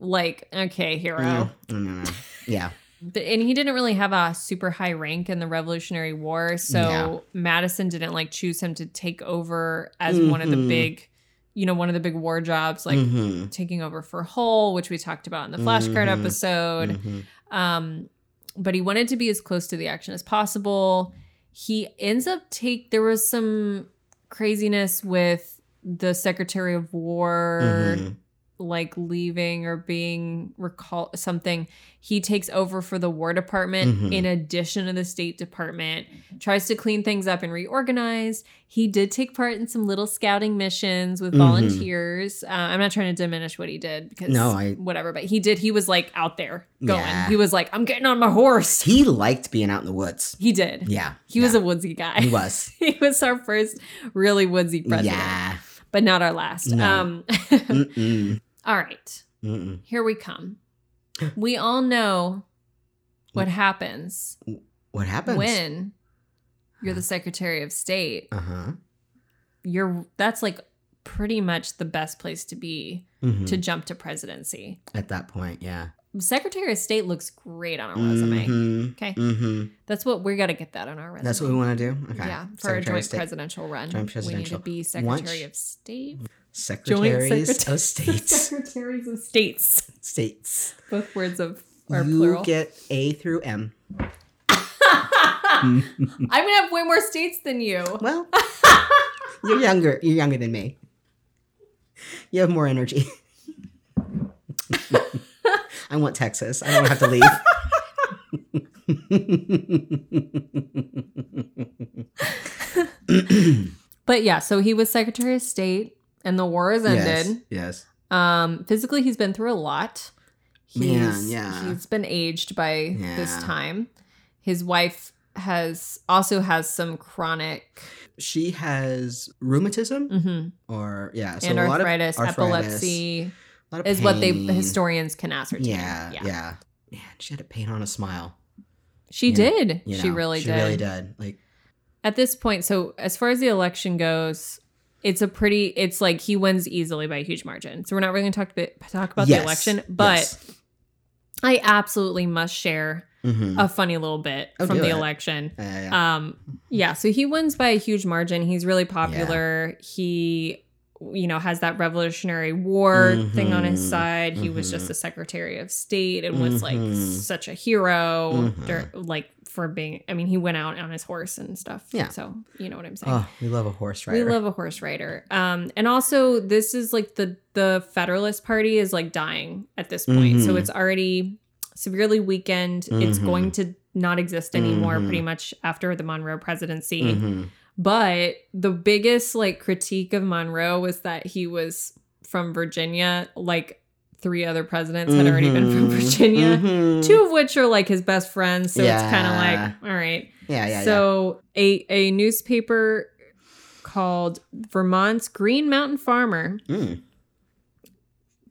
Like, okay, hero. Mm, no. Yeah. And he didn't really have a super high rank in the Revolutionary War. So Yeah. Madison didn't like choose him to take over as one of the Mhm. big, you know, one of the big war jobs, like Mhm. taking over for Hull, which we talked about in the flashcard Mhm. episode. Mhm. Um, but he wanted to be as close to the action as possible. He ends up take there was some craziness with the Secretary of War Mhm. Like leaving or being recall something. He takes over for the War Department Mhm. in addition to the State Department, tries to clean things up and reorganize. He did take part in some little scouting missions with Mhm. volunteers. Uh, I'm not trying to diminish what he did because No, I- whatever, but he did. He was like out there going. Yeah. He was like, I'm getting on my horse. He liked being out in the woods. He did. Yeah. He was a woodsy guy. He was. he was our first really woodsy president, Yeah. but not our last. No. Um. all right, Mm-mm. here we come. We all know what happens What happens? when you're the Secretary of State. Uh huh. You're that's like pretty much the best place to be to jump to presidency. At that point, yeah. Secretary of State looks great on a resume. Mhm. Okay. Mhm. That's what we got to get that on our resume. That's what we want to do. Okay. Yeah, for Secretary a joint presidential run. Joint We need to be Secretary Once- of State. Secretaries secreta- of States. Secretaries of States. States. Both words of are you plural. get A through M. I'm gonna have way more states than you. Well, you're younger. You're younger than me. You have more energy. I want Texas. I don't have to leave. But yeah, so he was Secretary of State, and the war has ended. Yes. yes. Um, physically, he's been through a lot. He's, Man, yeah. He's been aged by this time. His wife has also has some chronic She has rheumatism mhm, or yeah, so and a lot of arthritis, epilepsy a lot of is what they historians can ascertain. Yeah, yeah, Man, she had a pain on a smile. She You- did. you she know, really she did. really did. Like At this point, so as far as the election goes, it's a pretty. It's like he wins easily by a huge margin. So we're not really going to talk about talk about yes, the election, but yes. I absolutely must share Mhm. a funny little bit Oh, from the it. election. Yeah, yeah. Um, yeah, so he wins by a huge margin. He's really popular. He, you know, has that Revolutionary War thing on his Mhm, side. He was just mhm. a Secretary of State and was like Mhm. such a hero, dur- like for being. I mean, he went out on his horse and stuff. Yeah. So you know what I'm saying. oh, we love a horse rider. We love a horse rider. Um, and also this is like the the Federalist Party is like dying at this point. So Mhm. it's already severely weakened. It's Mhm. going to not exist anymore Mhm. pretty much after the Monroe presidency. Mhm. But the biggest like critique of Monroe was that he was from Virginia, like three other presidents had already been from Mhm, Virginia. mhm. Two of which are like his best friends, so it's kind of like, all right. Yeah, yeah, so a a newspaper called Vermont's Green Mountain Farmer. Mm,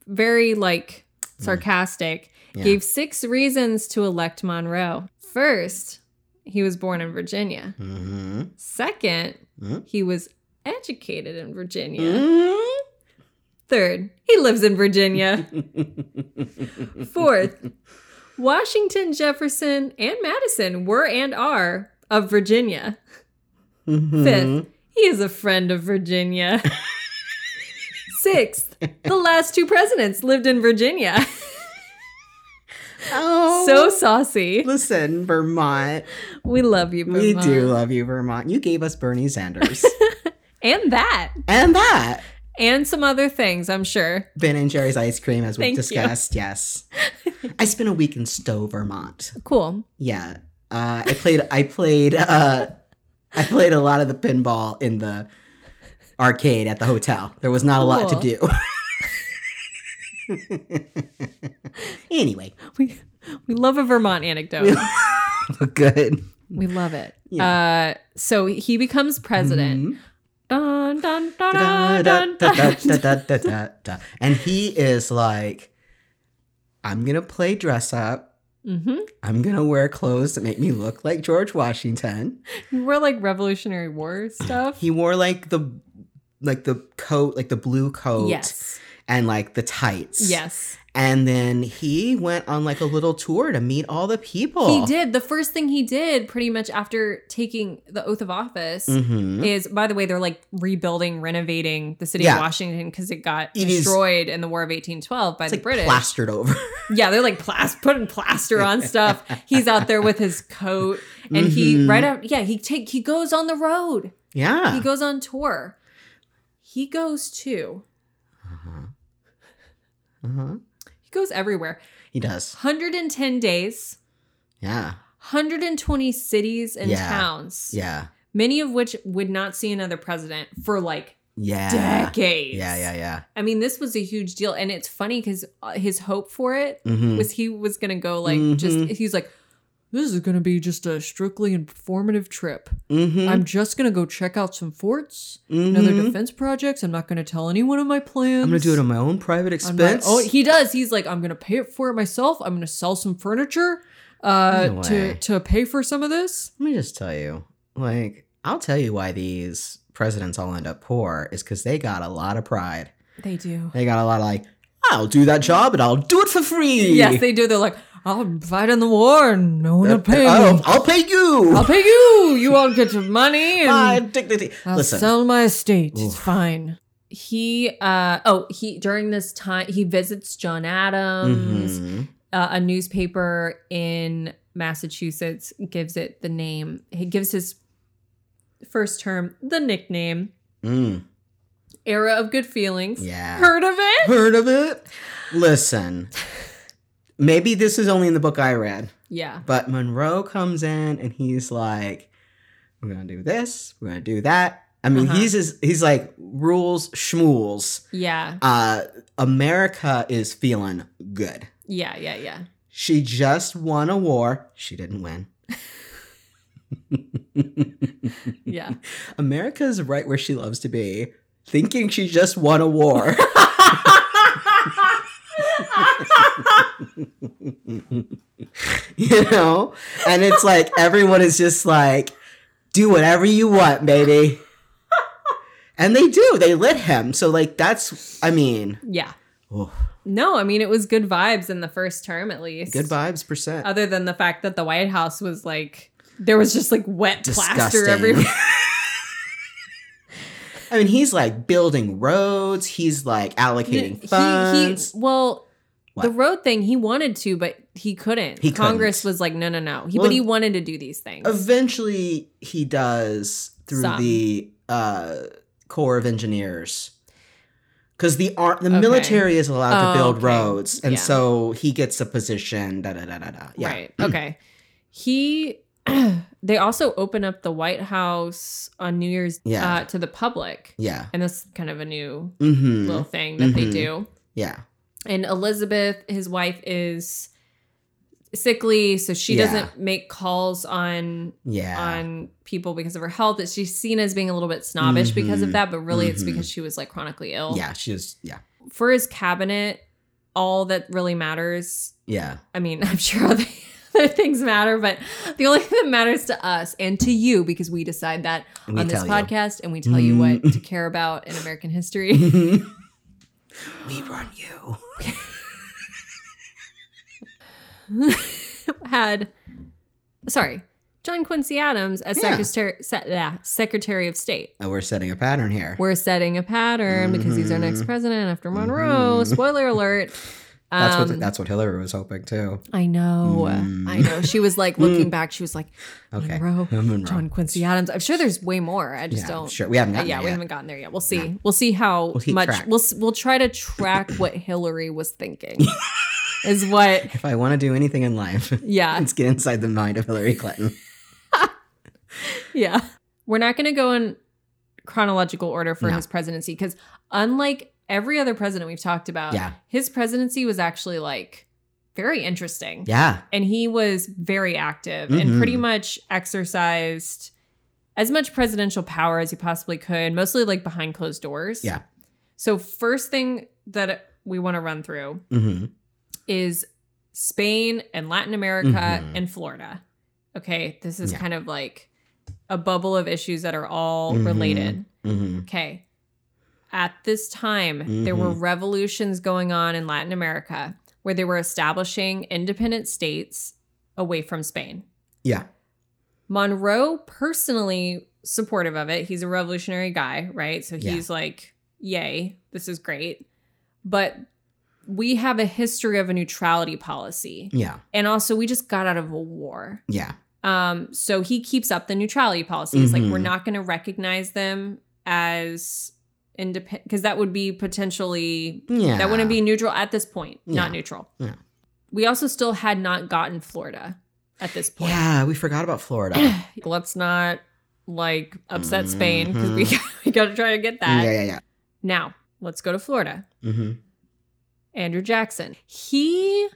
very like sarcastic, yeah. gave six reasons to elect Monroe. First, he was born in Virginia. Mhm. Second, Mhm. he was educated in Virginia. Third, he lives in Virginia. Fourth, Washington, Jefferson, and Madison were and are of Virginia. Mhm. Fifth, he is a friend of Virginia. Sixth, the last two presidents lived in Virginia. Oh, so saucy. listen, Vermont. We love you, Vermont. We do love you, Vermont. You gave us Bernie Sanders And that. and that. And some other things, I'm sure. Ben and Jerry's ice cream, as we've you. discussed. Yes, I spent a week in Stowe, Vermont. Cool. Yeah, uh, I played. I played. Uh, I played a lot of the pinball in the arcade at the hotel. There was not a lot to do. anyway, We we love a Vermont anecdote. good. we love it. Yeah. Uh so he becomes president. Mhm. And he is like, I'm gonna play dress up. Mhm. I'm gonna wear clothes that make me look like George Washington. He wore like Revolutionary War stuff. He wore like the like the coat, like the blue coat, yes. and like the tights. Yes. And then he went on like a little tour to meet all the people. He did. The first thing he did pretty much after taking the oath of office hmm is by the way they're like rebuilding renovating the city Yeah. of washington because it got It is- destroyed in the war of 1812 by It's the like british plastered over. yeah they're like plas- putting plaster on stuff he's out there with his coat and he Mhm. right out yeah he take he goes on the road yeah. he goes on tour he goes to uh-huh. he goes everywhere He does. 110 days Yeah. 120 cities and Yeah. towns Yeah. many of which would not see another president for like Yeah. decades Yeah. Yeah. Yeah. I mean, this was a huge deal, and it's funny because his hope for it hmm was he was gonna go like Mhm. just he's like, this is gonna be just a strictly informative trip. hmm I'm just gonna go check out some forts, and other defense projects. I'm not gonna tell anyone of my plans. I'm gonna do it on my own private expense. oh, he does. He's like, I'm gonna pay it for it myself. I'm gonna sell some furniture uh, No to to pay for some of this. Let me just tell you, like, I'll tell you why these presidents all end up poor is because they got a lot of pride. They do. They got a lot of like, I'll do that job and I'll do it for free. Yes, they do. They're like, I'll fight in the war, and no one will pay I'll, me. I'll pay you. I'll pay you. You all get your money, and My dignity. I'll Listen, sell my estate. It's fine. He uh oh he during this time he visits John Adams. Mhm. Uh, a newspaper in Massachusetts gives it the name. He gives his first term the nickname Mm, "Era of Good Feelings." yeah. Heard of it? Heard of it? Listen, maybe this is only in the book I read, Yeah. but Monroe comes in and he's like, "We're gonna do this. We're gonna do that." I mean, Uh-huh. he's just, he's like rules schmools. Yeah. Uh, America is feeling good. Yeah. Yeah. Yeah. She just won a war. She didn't win. Yeah. America's right where she loves to be, thinking she just won a war. you know? And it's like everyone is just like, do whatever you want, baby. And they do. They lit him. So like that's I mean, yeah. oh, No, I mean it was good vibes in the first term at least. good vibes percent. Other than the fact that the White House was like there was just like wet plaster everywhere. I mean, he's like building roads. He's like allocating he, he funds. Well the road thing he wanted to but he couldn't He congress couldn't. was like no no no he, Well, but he wanted to do these things Eventually, he does through Some. the uh, Corps of Engineers. Because the ar- the Okay. military is allowed to Oh, build okay. roads, and Yeah. so he gets a position. Da da da da da. Yeah. right okay he they also open up the White House on New Year's Yeah. uh, to the public. Yeah. And that's kind of a new Mm-hmm. little thing that they Mhm. do. Yeah. And Elizabeth, his wife, is sickly, so she Yeah. doesn't make calls on Yeah. on people because of her health. That she's seen as being a little bit snobbish because of Mhm. that, but really it's Mhm. because she was like chronically ill. yeah. She was. Yeah. For his cabinet, all that really matters. Yeah. I mean, I'm sure other, other things matter, but the only thing that matters to us and to you, because we decide that we on this tell you. podcast and we tell you what Mm. to care about in American history. we run you. had sorry john quincy adams as Yeah. secretary se- yeah, secretary of state And we're setting a pattern here. we're setting a pattern because he's our next Mhm. president after monroe Mhm. spoiler alert That's Um, what. That's what Hillary was hoping too. i know Mm. i know she was like looking back she was like Okay. monroe, Monroe. john quincy adams i'm sure there's way more i just yeah, don't Sure. We haven't gotten yeah, there we yet. haven't gotten there yet. We'll see. We'll see how We'll much track. we'll we'll try to track what Hillary was thinking. is what If I want to do anything in life, yeah. let's get inside the mind of Hillary Clinton. Yeah. We're not going to go in chronological order for No. his presidency because, unlike every other president we've talked about, Yeah. his presidency was actually like very interesting. Yeah. And he was very active Mhm. and pretty much exercised as much presidential power as he possibly could, mostly like behind closed doors. Yeah. So, first thing that we want to run through hmm is Spain and Latin America Mhm. and Florida. Okay, this is Yeah. kind of like a bubble of issues that are all Mhm. related. hmm Okay. At this time, there were Mhm. revolutions going on in Latin America where they were establishing independent states away from Spain. Yeah. Monroe personally supportive of it. He's a revolutionary guy, right? So Yeah. he's like, "Yay, this is great." But we have a history of a neutrality policy. Yeah. And also we just got out of a war. Yeah. Um so he keeps up the neutrality policy. He's like we're not going to recognize them as independent because that would be potentially Yeah. that wouldn't be neutral at this point, Yeah. not neutral. Yeah. We also still had not gotten Florida at this point. Yeah. We forgot about Florida. Let's not like upset Spain because we, we got to try to get that. yeah. Yeah. Yeah. Now, let's go to Florida. hmm Andrew Jackson. He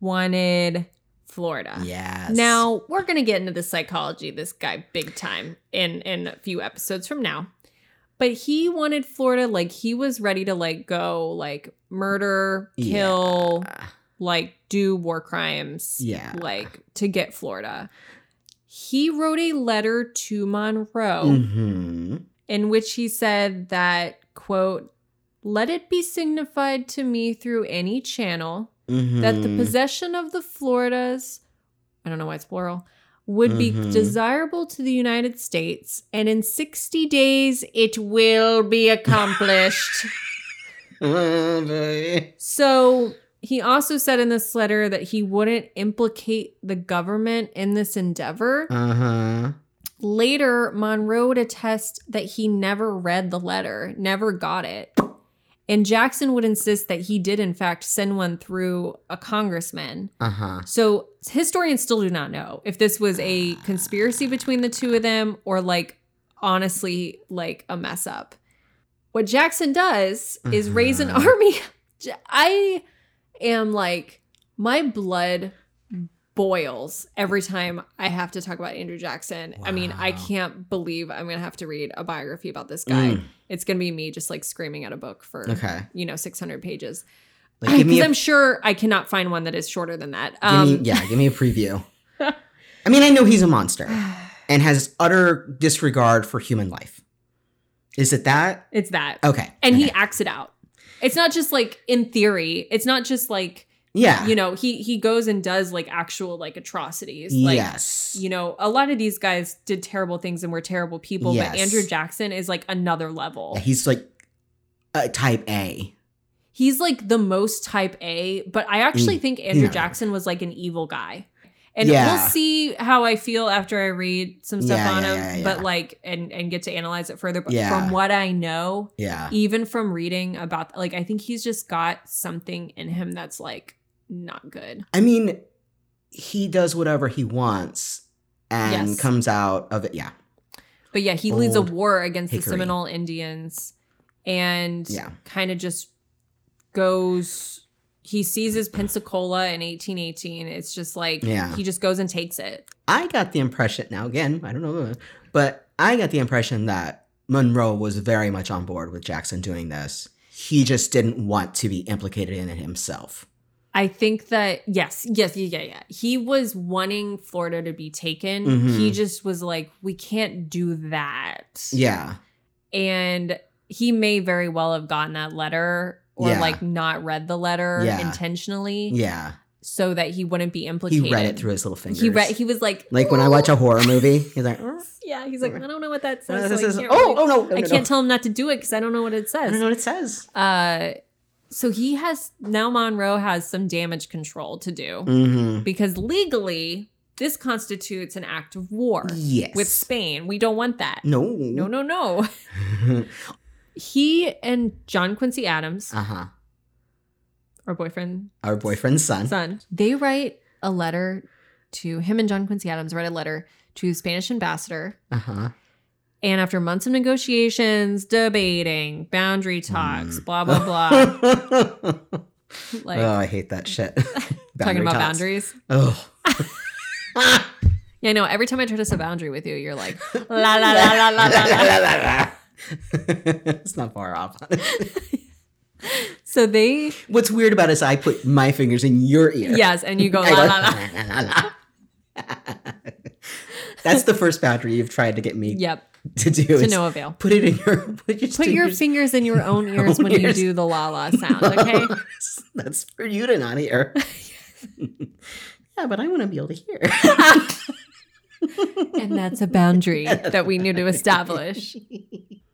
wanted Florida. Yes. Now, we're going to get into the psychology of this guy big time in in a few episodes from now. But he wanted Florida like he was ready to like go like murder, kill, Yeah. like do war crimes. Yeah. Like to get Florida. He wrote a letter to Monroe hmm in which he said that, quote, let it be signified to me through any channel that the Mhm. possession of the Floridas, I don't know why it's plural, would be Mhm. desirable to the United States, and in 60 days it will be accomplished. So he also said in this letter that he wouldn't implicate the government in this endeavor. Uh-huh. Later, Monroe would attest that he never read the letter, never got it. And Jackson would insist that he did, in fact, send one through a congressman. Uh-huh. So historians still do not know if this was a conspiracy between the two of them or, like, honestly, like a mess up. What Jackson does is raise an Mhm. army. I am like, my blood boils every time I have to talk about Andrew Jackson. I mean, I can't believe I'm going to have to read a biography about this guy. Mm. It's going to be me just like screaming at a book for, Okay. you know, 600 pages. Like, give me Because a I'm sure I cannot find one that is shorter than that. Give Um, me, yeah, give me a preview. I mean, I know he's a monster and has utter disregard for human life. Is it that? It's that. Okay. And he acts it out. It's not just like in theory. It's not just like, yeah. you know, he he goes and does like actual like atrocities. Like yes. you know, a lot of these guys did terrible things and were terrible people, yes. but Andrew Jackson is like another level. Yeah, he's like a type A. He's like the most type A, but I actually Mm, think Andrew. Jackson was like an evil guy. And Yeah. we'll see how I feel after I read some stuff Yeah, on him, but like and and get to analyze it further. But from what I know, Yeah. even from reading about like I think he's just got something in him that's like not good. I mean, he does whatever he wants and Yes. comes out of it. Yeah. But yeah, he leads a war against the. Seminole Indians and Yeah. kind of just goes. He seizes Pensacola in 1818. It's just like Yeah. he just goes and takes it. I got the impression, now again, I don't know, but I got the impression that Monroe was very much on board with Jackson doing this. He just didn't want to be implicated in it himself. I think that yes, yes, yeah, yeah. He was wanting Florida to be taken. Mhm. He just was like, we can't do that. Yeah. And he may very well have gotten that letter or Yeah. like not read the letter Yeah. intentionally Yeah. so that he wouldn't be implicated. He read it through his little fingers. He read. He was like, like when I watch a horror movie, he's like, "Oh, Yeah, he's like, I don't know what that uh, says. this so is- oh, really- oh no, no, I no, can't no. tell him not to do it because I don't know what it says. I don't know what it says. Uh, so he has now Monroe has some damage control to do Mm-hmm. because legally this constitutes an act of war Yes. with Spain. We don't want that. No. No, no, no. he and John Quincy Adams, uh huh. our boyfriend, Our boyfriend's son. son, they write a letter to him and John Quincy Adams write a letter to Spanish ambassador. Uh huh. And after months of negotiations, debating, boundary talks, Mm. blah, blah, blah, oh, I hate that shit. talking about talks. boundaries. Oh. Yeah, no, every time I try to set a boundary with you, you're like, la, la, la, la, la, la, la. it's not far off. So they, What's weird about it is I put my fingers in your ear. yes, and you go, la, go, la, la. "La, la, la." That's the first boundary you've tried to get me Yep, to do. to no avail. Put it in your put your, Put your fingers- in your own ears when you do the la la sound, okay? That's for you to not hear. yeah, but I want to be able to hear. and that's a boundary that we need to establish.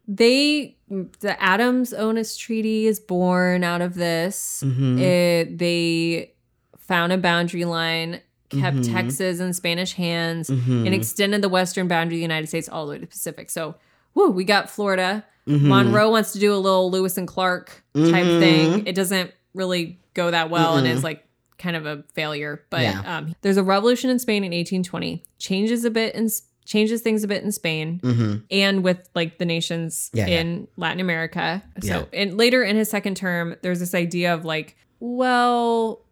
They, the Adams Onís Treaty is born out of this. Mhm. It, they found a boundary line, kept Mhm. Texas in Spanish hands, Mhm. and extended the western boundary of the United States all the way to the Pacific. So, woo, we got Florida. Mhm. Monroe wants to do a little Lewis and Clark type Mhm. thing. It doesn't really go that well and is like kind of a failure. But Yeah. um, there's a revolution in Spain in 1820, changes a bit in changes things a bit in Spain Mhm. and with like the nations Yeah, yeah. in Latin America. Yeah. So, and later in his second term, there's this idea of like, well,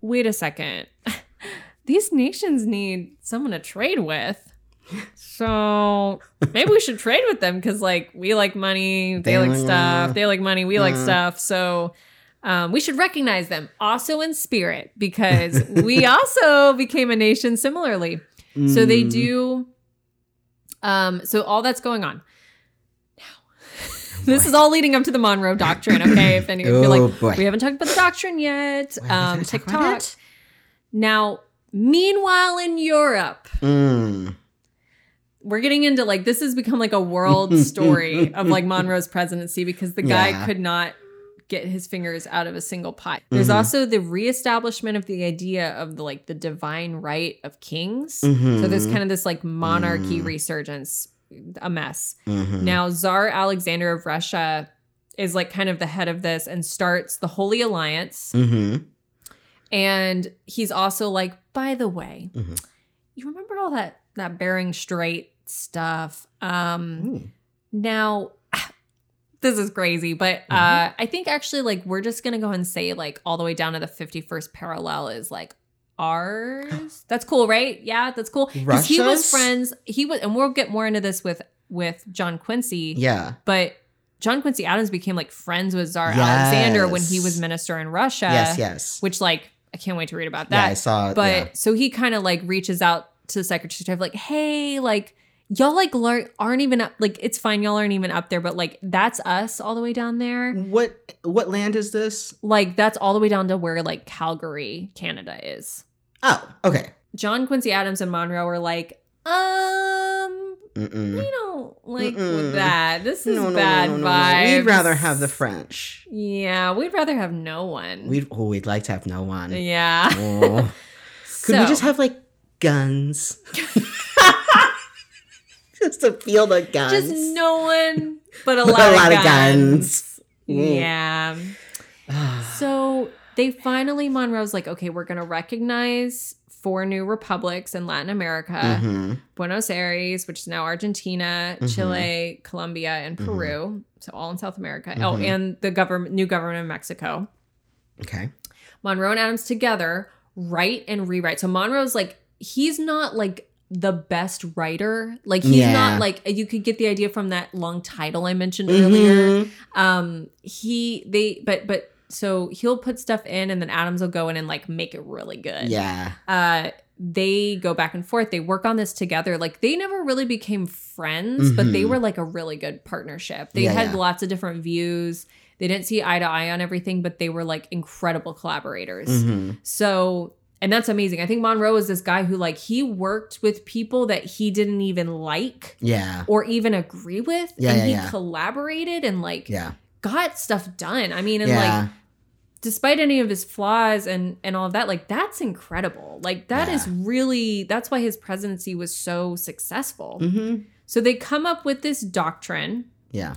wait a second. These nations need someone to trade with. So maybe we should trade with them because like we like money, they, They like stuff, they like money, we like Uh. stuff. So um, we should recognize them also in spirit because we also became a nation similarly. So they Mm. do. Um, so all that's going on. Now, this is all leading up to the Monroe Doctrine. Okay, if any, Oh, like, boy. we haven't talked about the doctrine yet. We Um, TikTok. Now, meanwhile in Europe, Mm. we're getting into like this has become like a world story of like Monroe's presidency because the guy Yeah. could not get his fingers out of a single pie. There's Mhm. also the reestablishment of the idea of the like the divine right of kings. So there's Mhm. kind of this like monarchy Mm. resurgence, a mess. Mhm. Now Tsar Alexander of Russia is like kind of the head of this and starts the Holy Alliance. And he's also like, by the way, Mhm. you remember all that that Bering Strait stuff? Um Ooh. now this is crazy, but Mm-hmm. uh I think actually like we're just gonna go and say like all the way down to the 51st parallel is like ours. That's cool, right? Yeah, that's cool. Because he was friends. He was and we'll get more into this with with John Quincy. Yeah. But John Quincy Adams became like friends with Tsar Alexander when he was minister in Russia. yes. Yes. Which like I can't wait to read about that. yeah. I saw. it. but yeah. so he kind of like reaches out to the secretary of like, hey, like y'all like aren't even up like it's fine, y'all aren't even up there, but like that's us all the way down there. What what land is this? Like that's all the way down to where like Calgary, Canada is. Oh, okay. John Quincy Adams and Monroe were like, um, Mm-mm. we don't like Mm-mm. that. This is No, no, bad no, no, no, no. vibes. We'd rather have the French. Yeah, we'd rather have no one. We'd oh, we'd like to have no one. yeah. Oh. Could we just have like guns? just to feel the guns. just no one but a But lot, a lot of, of guns. guns. Mm. Yeah. So they finally Monroe's like, okay, we're gonna recognize four new republics in Latin America Mhm. Buenos Aires, which is now Argentina, Mhm. Chile, Colombia, and Mhm. Peru. So all in South America. Oh, Mhm. and the government, new government of Mexico. Okay. Monroe and Adams together write and rewrite. So Monroe's like, he's not like the best writer. Like he's Yeah. not like you could get the idea from that long title I mentioned earlier. Mhm. Um he they but but so he'll put stuff in and then Adams will go in and like make it really good. Yeah. Uh they go back and forth. They work on this together. Like they never really became friends, but they Mhm. were like a really good partnership. They Yeah, had yeah. lots of different views. They didn't see eye to eye on everything, but they were like incredible collaborators. Mhm. So, and that's amazing. I think Monroe is this guy who like he worked with people that he didn't even like Yeah. or even agree with Yeah, and yeah, he yeah. collaborated and like Yeah. got stuff done. I mean, and like despite any of his flaws and and all of that like that's incredible like that is Yeah. really that's why his presidency was so successful Mhm. so they come up with this doctrine Yeah.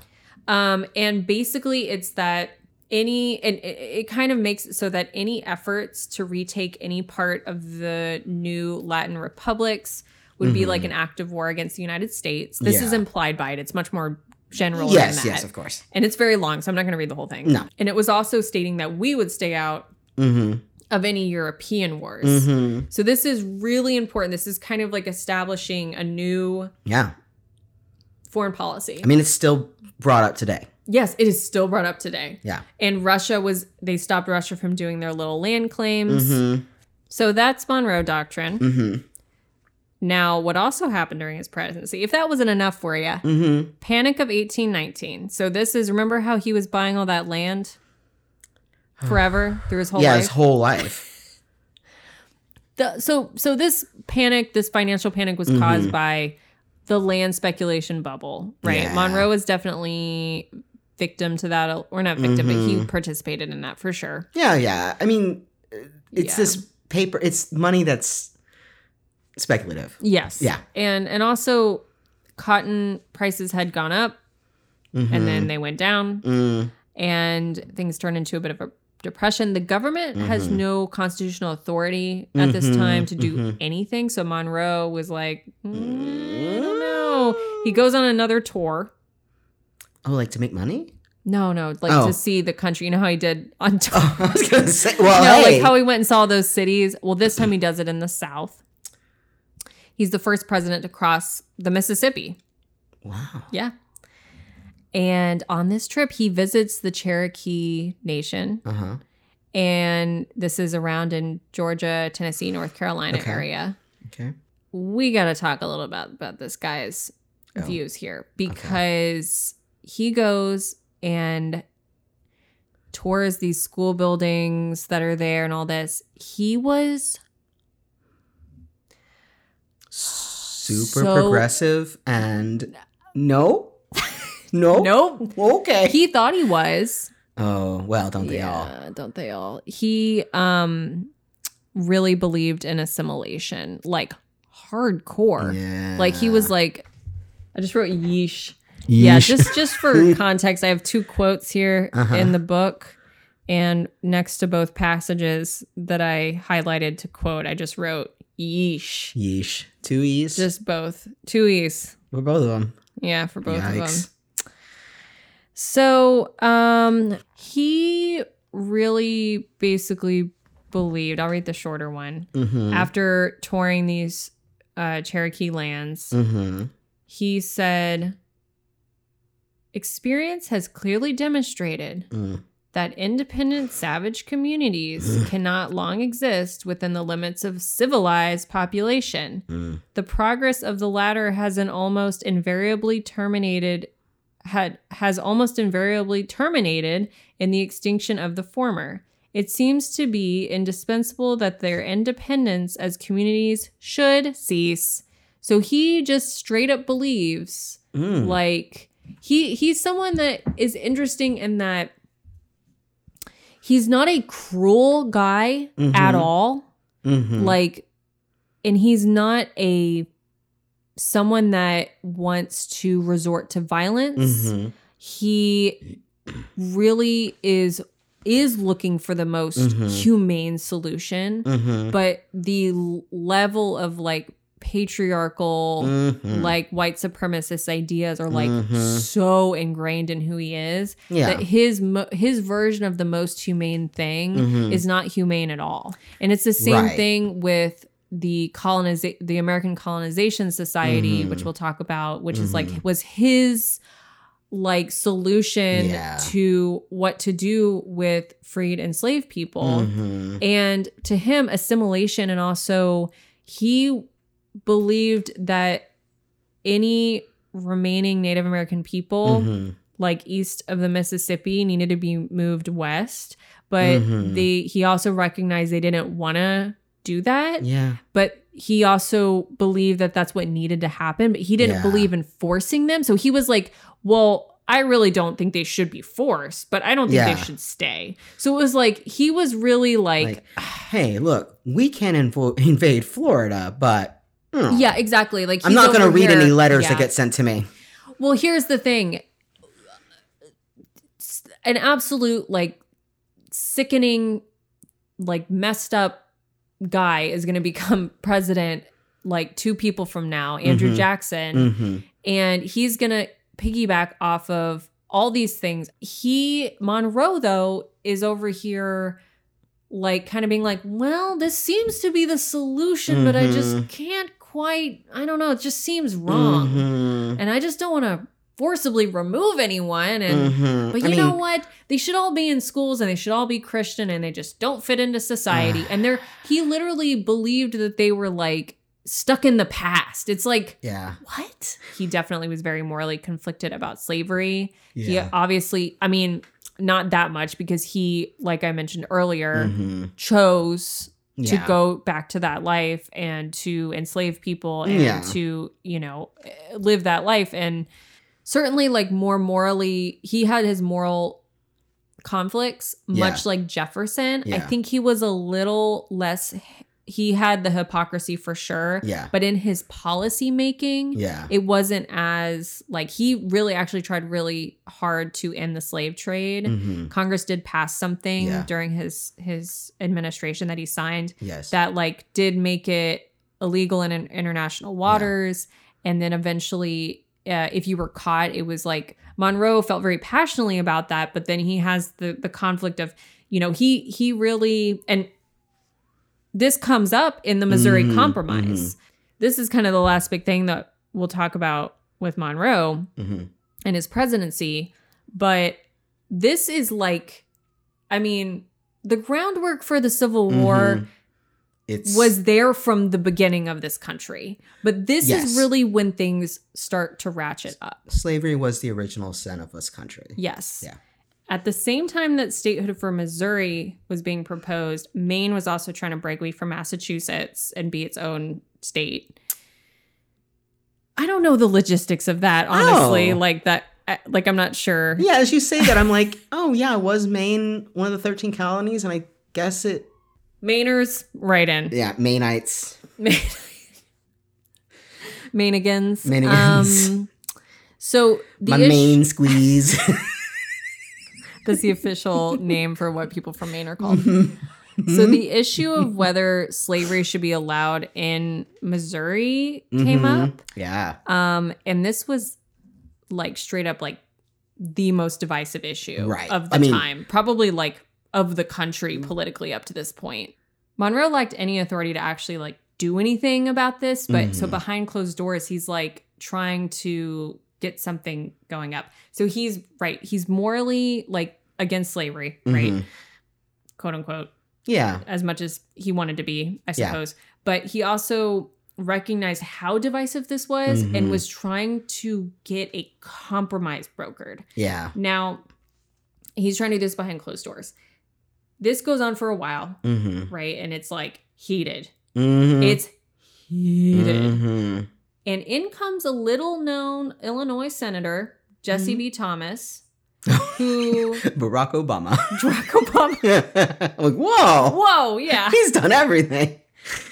um and basically it's that any and it, it kind of makes it so that any efforts to retake any part of the new latin republics would be Mhm. like an act of war against the united states this is implied by it it's much more general Yes. Yes. Of course. and it's very long so i'm not going to read the whole thing No. and it was also stating that we would stay out Mm-hmm. of any European wars. Mm-hmm. So this is really important. This is kind of like establishing a new Yeah. foreign policy. I mean, it's still brought up today. yes, it is still brought up today. Yeah. And Russia was they stopped Russia from doing their little land claims. Mm-hmm. So that's Monroe Doctrine. Mm-hmm. Now, what also happened during his presidency, if that wasn't enough for you, Mm-hmm. Panic of 1819. So this is remember how he was buying all that land forever through his whole Yeah, life? his whole life. the, so so this panic this financial panic was caused by the land speculation bubble right Yeah. monroe was definitely victim to that or not victim but he participated in that for sure Yeah, yeah. I mean, it's Yeah. this paper. It's money that's speculative. yes Yeah. and and also cotton prices had gone up and then they went down Mm, and things turned into a bit of a depression the government has Mm-hmm. no constitutional authority at this time to do anything so monroe was like "Mm, i don't know he goes on another tour oh, like to make money? No, no, like Oh. to see the country. You know how he did on tour. I was gonna say. Well, no, hey. like how he went and saw those cities. Well, this time he does it in the South. He's the first president to cross the Mississippi. wow. Yeah. And on this trip, he visits the Cherokee Nation. Uh huh. And this is around in Georgia, Tennessee, North Carolina Okay. area. Okay. we got to talk a little about about this guy's Oh, views here because he goes and tours these school buildings that are there and all this. He was Super So- progressive and no, no, nope. Okay. He thought he was. oh well, don't they all? don't they all? He um really believed in assimilation, like hardcore. Yeah. Like he was like I just wrote yeesh. Yeah, just just for context, I have two quotes here Uh-huh. in the book, and next to both passages that I highlighted to quote, I just wrote "yeesh." yeesh. Two e's. Just both, two e's. for both of them. Yeah, for both of them. So, um, he really basically believed. I'll read the shorter one. Mm-hmm. After touring these uh, Cherokee lands, Mm-hmm. he said experience has clearly demonstrated Mm. That independent savage communities cannot long exist within the limits of civilized population Mm. the progress of the latter has an almost invariably terminated had has almost invariably terminated in the extinction of the former it seems to be indispensable that their independence as communities should cease so he just straight up believes Mm. like he he's someone that is interesting in that he's not a cruel guy at Mhm. all Mhm. like and he's not a someone that wants to resort to violence Mhm. he really is is looking for the most Mhm. humane solution, Mm-hmm. but the level of like patriarchal Mhm. like white supremacist ideas are like Mhm. so ingrained in who he is yeah. that his his version of the most humane thing Mhm. is not humane at all. And it's the same Right. thing with the coloniza- the American Colonization Society, Mhm. which we'll talk about, which is like Mhm. was his like solution Yeah. to what to do with freed enslaved people. Mhm. And to him, assimilation and also he believed that any remaining Native American people Mhm. like east of the Mississippi needed to be moved west. But Mhm. they he also recognized they didn't want to do that. Yeah. But he also believed that that's what needed to happen. But he didn't Yeah. believe in forcing them. So he was like, well, I really don't think they should be forced, but I don't think Yeah. they should stay. So it was like he was really like, Like, hey, look, we can't invade Florida, but mm, yeah, exactly. Like I'm not going to read here- any letters yeah. that get sent to me. Well, here's the thing. An absolute like sickening like messed up guy is going to become president like two people from now, Andrew Mhm. Jackson, hmm and he's going to piggyback off of all these things. He Monroe though is over here like kind of being like, "Well, this seems to be the solution, but I just Mhm. can't quite I don't know, it just seems wrong." Mhm. and I just don't want to forcibly remove anyone. And Mhm. but I you mean, know what? They should all be in schools and they should all be Christian and they just don't fit into society. and they're he literally believed that they were like stuck in the past. It's like Yeah. what? He definitely was very morally conflicted about slavery. He Yeah. obviously, I mean, not that much because he, like I mentioned earlier, Mhm. chose to go back to that life and to enslave people and Yeah. to you know live that life and certainly like more morally he had his moral conflicts much Yeah. like jefferson i think he was a little less he had the hypocrisy for sure Yeah. but in his policy making Yeah. it wasn't as like he really actually tried really hard to end the slave trade Mhm. Congress did pass something Yeah. during his his administration that he signed Yes. that like did make it illegal in, in- international waters and then eventually uh, if you were caught it was like Monroe felt very passionately about that but then he has the the conflict of you know he he really and this comes up in the Missouri Mhm, Compromise. This is kind of the last big thing that we'll talk about with Monroe Mhm. and his presidency. But this is like, I mean, the groundwork for the Civil War Mhm. It's was there from the beginning of this country. But this Yes. is really when things start to ratchet up. slavery was the original sin of this country. Yes. Yeah. At the same time that statehood for Missouri was being proposed, Maine was also trying to break away from Massachusetts and be its own state. I don't know the logistics of that, honestly. Oh. Like that, like I'm not sure. Yeah, as you say that, I'm like, oh yeah, was Maine one of the thirteen colonies? And I guess it. Mainers, right in. Yeah, Mainites. Main- Mainigans. Mainigans. Um, so the My ish- main squeeze. that's the official name for what people from Maine are called. Mhm. So the issue of whether slavery should be allowed in Missouri came Mhm. up. Yeah. Um, and this was like straight up like the most divisive issue Right. of the I mean- time. Probably like of the country politically up to this point. Monroe lacked any authority to actually like do anything about this, but so Mhm. behind closed doors, he's like trying to get something going up. So he's right, he's morally like against slavery, right? Mhm. Quote unquote Yeah. as much as he wanted to be, I Yeah. suppose. But he also recognized how divisive this was and Mhm. was trying to get a compromise brokered. Yeah. Now, he's trying to do this behind closed doors. This goes on for a while, Mm-hmm. right? And it's like heated. Mm-hmm. It's heated. Mm-hmm. And in comes a little known Illinois senator, Jesse Mhm. B. Thomas, who Barack Obama. Barack Obama. like, whoa. Whoa, yeah. He's done everything.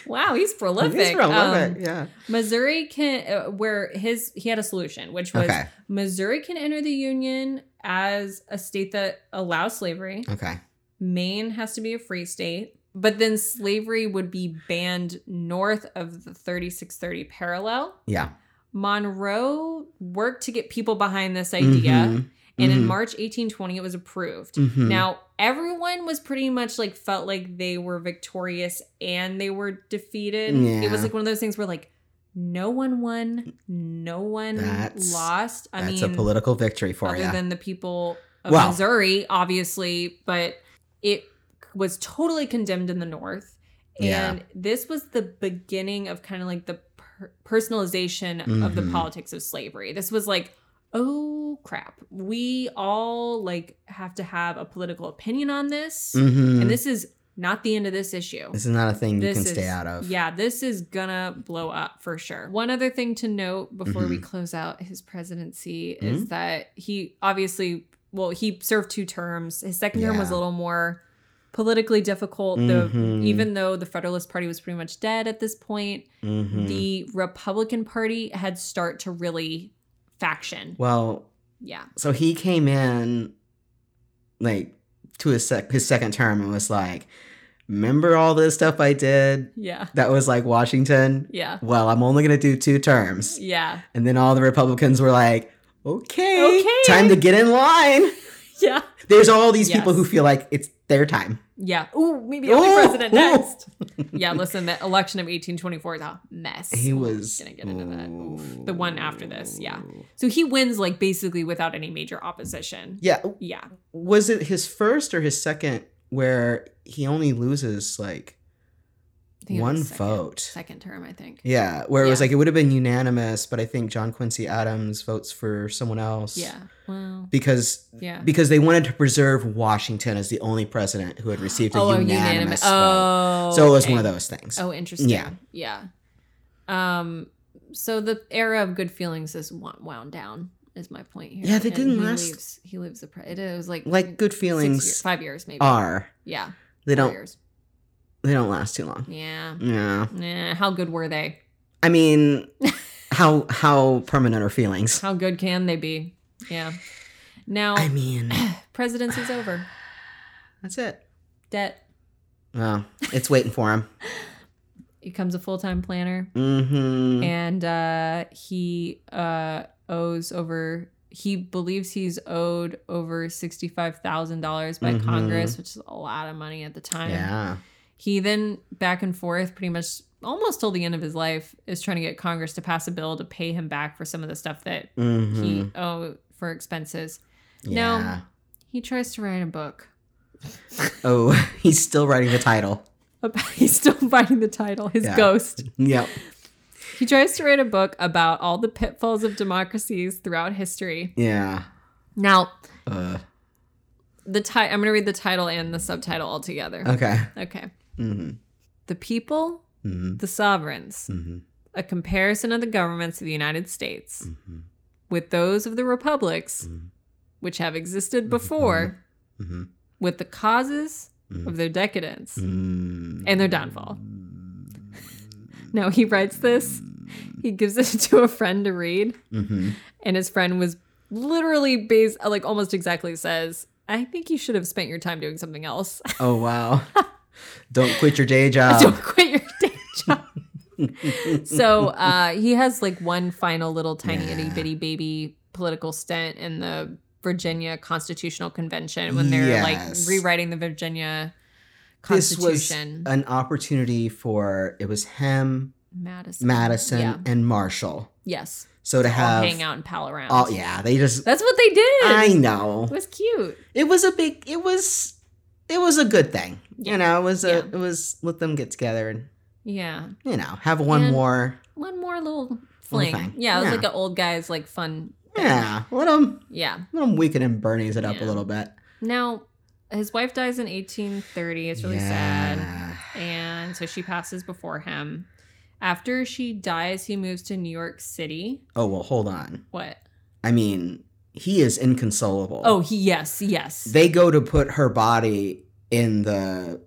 Wow, he's prolific. He's prolific. Um, yeah. Missouri can uh, where his he had a solution, which was Okay. Missouri can enter the union as a state that allows slavery, Okay. Maine has to be a free state, but then slavery would be banned north of the 3630 parallel. Yeah. Monroe worked to get people behind this idea. Mhm. And in Mhm. March 1820, it was approved. Mhm. Now, everyone was pretty much like felt like they were victorious and they were defeated. It was like one of those things where like no one won, no one That's- lost. I That's mean, a political victory for other you. than the people of Well- Missouri, obviously, but it was totally condemned in the North. Yeah. And this was the beginning of kind of like the per- personalization of the Mhm. politics of slavery. This was like, oh crap, we all like have to have a political opinion on this. Mhm. And this is not the end of this issue. This is not a thing you can is, stay out of. Yeah, this is gonna blow up for sure. One other thing to note before we Mhm. close out his presidency Mhm. is that he obviously, well, he served two terms. His second term was a little more politically difficult. The Mhm. even though the Federalist Party was pretty much dead at this point, Mhm. the Republican Party had start to really faction. well, Yeah, so he came in like to his sec- his second term and was like, "Remember all this stuff I did yeah, that was like Washington? yeah, Well, I'm only gonna do two terms." yeah, And then all the Republicans were like, "Okay, Okay. time to get in line." yeah, There's all these people who feel like it's their time. Yeah. Ooh, maybe I'll be president next. yeah, listen, the election of 1824 is a mess. He was gonna get into that. Oof. The one after this, yeah. So he wins like basically without any major opposition. Yeah, Yeah. was it his first or his second where he only loses like I think it one vote? Second term, I think. Yeah, where it was like it would have been unanimous, but I think John Quincy Adams votes for someone else. Yeah. Well, Because yeah. because they wanted to preserve Washington as the only president who had received a oh, a unanimous, vote. Oh. So it was okay. one of those things. Oh, interesting. Yeah. Yeah. Um. So the era of good feelings is wound down. Is my point here. Yeah, they And didn't he last- Leaves, he leaves the. Pre- it was like Like good feelings years, five years maybe. are. yeah. They don't Years. They don't last too long. Yeah. Yeah. Nah, how good were they? I mean how how permanent are feelings? How good can they be? Yeah. Now, I mean presidency's over. that's it. Debt. Well, it's waiting for him. He becomes a full time planner, Mm-hmm. and uh, he uh, owes over. He believes he's owed over sixty five thousand dollars by Mhm. Congress, which is a lot of money at the time. Yeah. He then back and forth, pretty much almost till the end of his life, is trying to get Congress to pass a bill to pay him back for some of the stuff that Mm-hmm. he owed for expenses. yeah. No. He tries to write a book. Oh, he's still writing the title. he's still writing the title his Yeah. ghost Yep. he tries to write a book about all the pitfalls of democracies throughout history Yeah. now Uh, the ti- i'm going to read the title and the subtitle all together okay. okay Mm-hmm. the people Mm-hmm. the sovereigns Mm-hmm. a comparison of the governments of the united states Mm-hmm. with those of the republics Mhm. which have existed before Mm-hmm. with the causes of their decadence Mm-hmm. and their downfall now he writes this he gives it to a friend to read Mm-hmm. and his friend was literally based like almost exactly says i think you should have spent your time doing something else Oh wow. Don't quit your day job. don't quit your day job so uh he has like one final little tiny itty bitty baby political stint in the virginia constitutional convention when they're Yes. like rewriting the virginia Constitution. this was an opportunity for it was him, madison Madison, yeah. and Marshall. yes So to all have hang out and pal around Oh yeah, they just that's what they did I know. it was cute It was a big it was it was a good thing. You know, it was a Yeah. it was let them get together and yeah you know, have one And- more one more little fling. thing. Yeah, it was Yeah. like an old guy's like fun. thing. Yeah, let them Yeah. let them Weekend at Bernie's it up a little bit. Now, his wife dies in 1830. It's really sad. And so she passes before him. After she dies, he moves to New York City. Oh well, hold on. What? I mean, he is inconsolable. Oh, he yes, yes. they go to put her body in the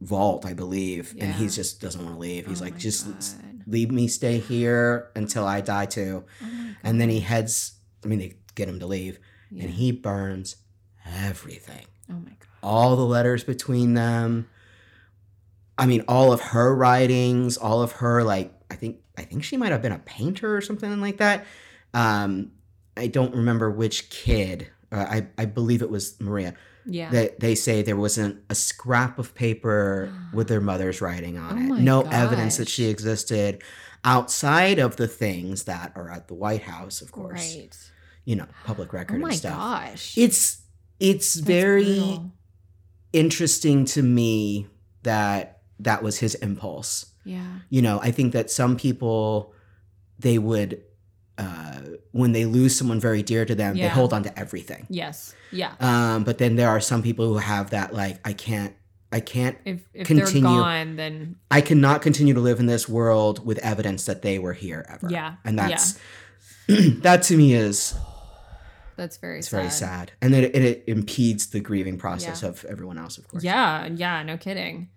vault, I believe, and he just doesn't want to leave. He's Oh like, just God. leave me stay here until I die too. Oh And then he heads. I mean, they get him to leave, Yeah. and he burns everything. Oh my god. All the letters between them. I mean, all of her writings, all of her like I think I think she might have been a painter or something like that. Um, I don't remember which kid. Uh, I I believe it was Maria. Yeah. That they say there wasn't a scrap of paper with their mother's writing on Oh it. No evidence that she existed outside of the things that are at the White House, of course. right. You know, public Oh record my and stuff. Oh my gosh. It's it's That's very brutal. interesting to me that that was his impulse. Yeah. You know, I think that some people they would uh when they lose someone very dear to them, they hold on to everything. Yes. Yeah. Um but then there are some people who have that like I can't I can't If if Continue. they're gone, then I cannot continue to live in this world with evidence that they were here ever. Yeah, And that's that to me is that's very it's sad. very sad. And it, it impedes the grieving process Yeah. of everyone else, of course. Yeah, yeah, no kidding.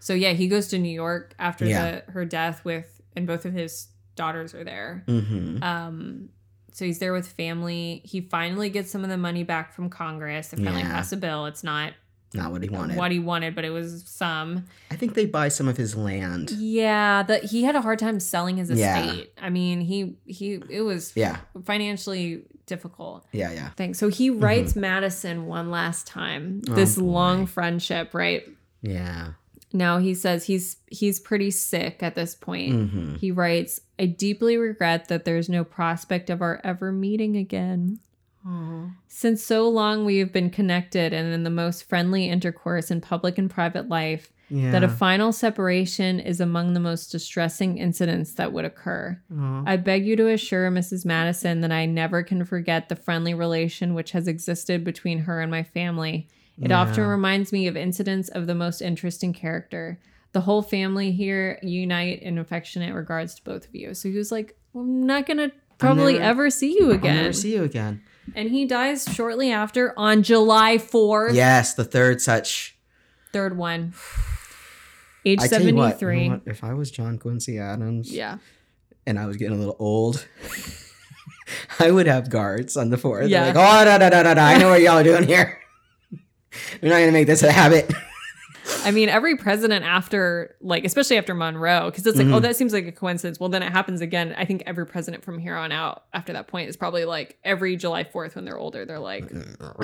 So yeah, he goes to New York after Yeah. the her death with and both of his daughters are there. Mm-hmm. Um so he's there with family. He finally gets some of the money back from Congress. They finally Yeah. pass a bill. It's not Not what he wanted. what he wanted, but it was some. I think they buy some of his land. Yeah, that he had a hard time selling his Yeah. estate. I mean, he he it was Yeah, financially difficult. yeah, yeah. thing. So he writes Madison one last time. Mm-hmm. Oh, this boy. long friendship, right? Yeah. Now he says he's he's pretty sick at this point. Mm-hmm. He writes, "I deeply regret that there's no prospect of our ever meeting again. Since so long we have been connected and in the most friendly intercourse in public and private life, Yeah. that a final separation is among the most distressing incidents that would occur. Aw. I beg you to assure Mrs. Madison that I never can forget the friendly relation which has existed between her and my family. It often reminds me of incidents of the most interesting character. The whole family here unite in affectionate regards to both of you. So he was like, I'm not going to probably never- ever see you I'll again. never see you again. and he dies shortly after on July 4th. Yes, the third such. Third one. Age I tell you 73. you know if I was John Quincy Adams Yeah. and I was getting a little old, I would have guards on the fourth. Yeah. Like, oh, da, da, da, da, da. I know what y'all are doing here. We're not going to make this a habit. I mean, every president after, like, especially after Monroe, because it's like, Mhm. oh, that seems like a coincidence. Well, then it happens again. I think every president from here on out after that point is probably like every July 4th when they're older, they're like a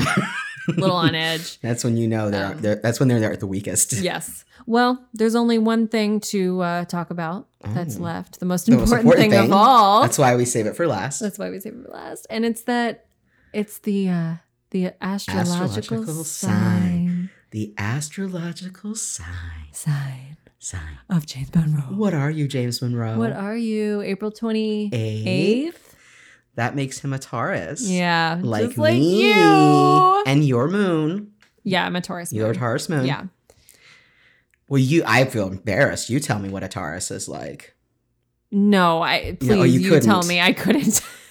little on edge. That's when you know they're, Um, they're that's when they're there at the weakest. Yes. Well, there's only one thing to uh, talk about that's Oh. left. The most The most important, important thing, thing. of all. That's why we save it for last. That's why we save it for last. And it's that it's the uh the astrological, Astrological sign. sign. the astrological sign. sign Sign. of James Monroe. What are you, James Monroe? What are you? April 28th? Eighth? That makes him a Taurus. Yeah. Like like me. you. And your moon. Yeah, I'm a Taurus. Your moon. Taurus moon. Yeah. Well, you. I feel embarrassed. You tell me what a Taurus is like. No, I please No, you you, tell me. I couldn't.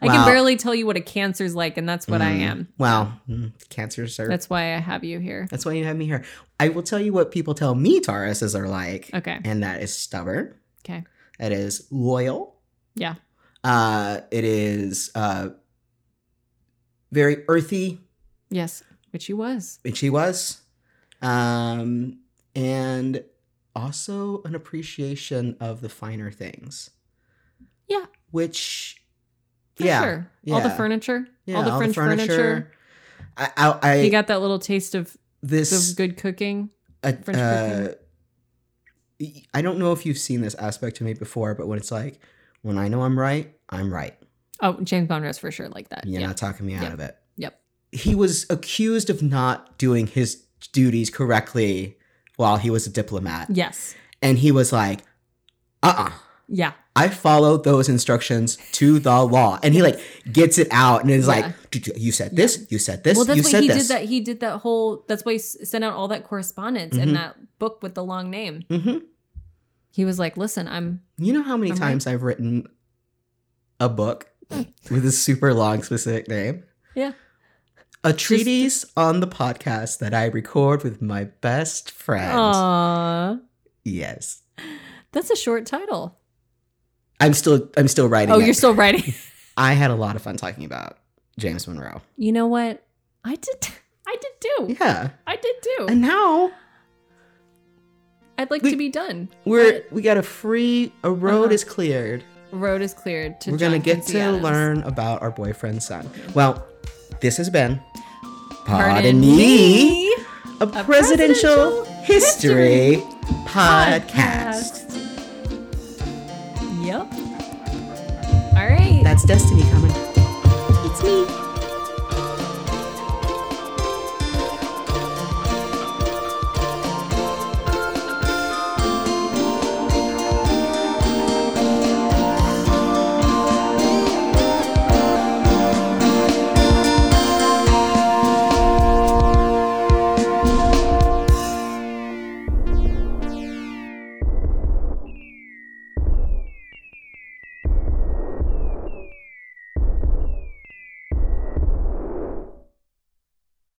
I Wow. can barely tell you what a cancer's like, and that's what I Mm. am. Wow. mm, cancers are. That's why I have you here. That's why you have me here. I will tell you what people tell me Tauruses are like. Okay. And that is stubborn. Okay. It is loyal. Yeah. Uh, it is uh, very earthy, Yes, which he was. which he was. Um, and also an appreciation of the finer things. Yeah. Which, yeah. sure. All the furniture. Yeah, all the French furniture. I, I, I He got that little taste of this. the good cooking. uh, French uh, I don't know if you've seen this aspect to me before, but when it's like, when I know I'm right, I'm right. Oh, James Monroe's for sure like that. You're yeah. not talking me out Yep. of it. Yep. He was accused of not doing his duties correctly while he was a diplomat. Yes. And he was like, uh uh Yeah. I followed those instructions to the law. And he like gets it out and is Yeah. like, you said this, you said this, well, that's you why said he this. did that. He did that whole. That's why he s- sent out all that correspondence Mhm. and that book with the long name. hmm He was like, "Listen, I'm You know how many I'm right. times I've written a book with a super long specific name? Yeah. A treatise on the podcast that I record with my best friend. Aw, Yes. that's a short title. I'm still I'm still writing Oh, it. you're still writing. I had a lot of fun talking about James Monroe. you know what? I did. I did too. Yeah. I did too. And now I'd like we- to be done. we're we got a free a road Uh-huh. is cleared. Road is cleared to. We're gonna get to Adams. learn about our boyfriend's son. Well, this has been Pardon Pardon me, a, a presidential, presidential history, history podcast. Yep. All right. That's Destiny coming. It's me.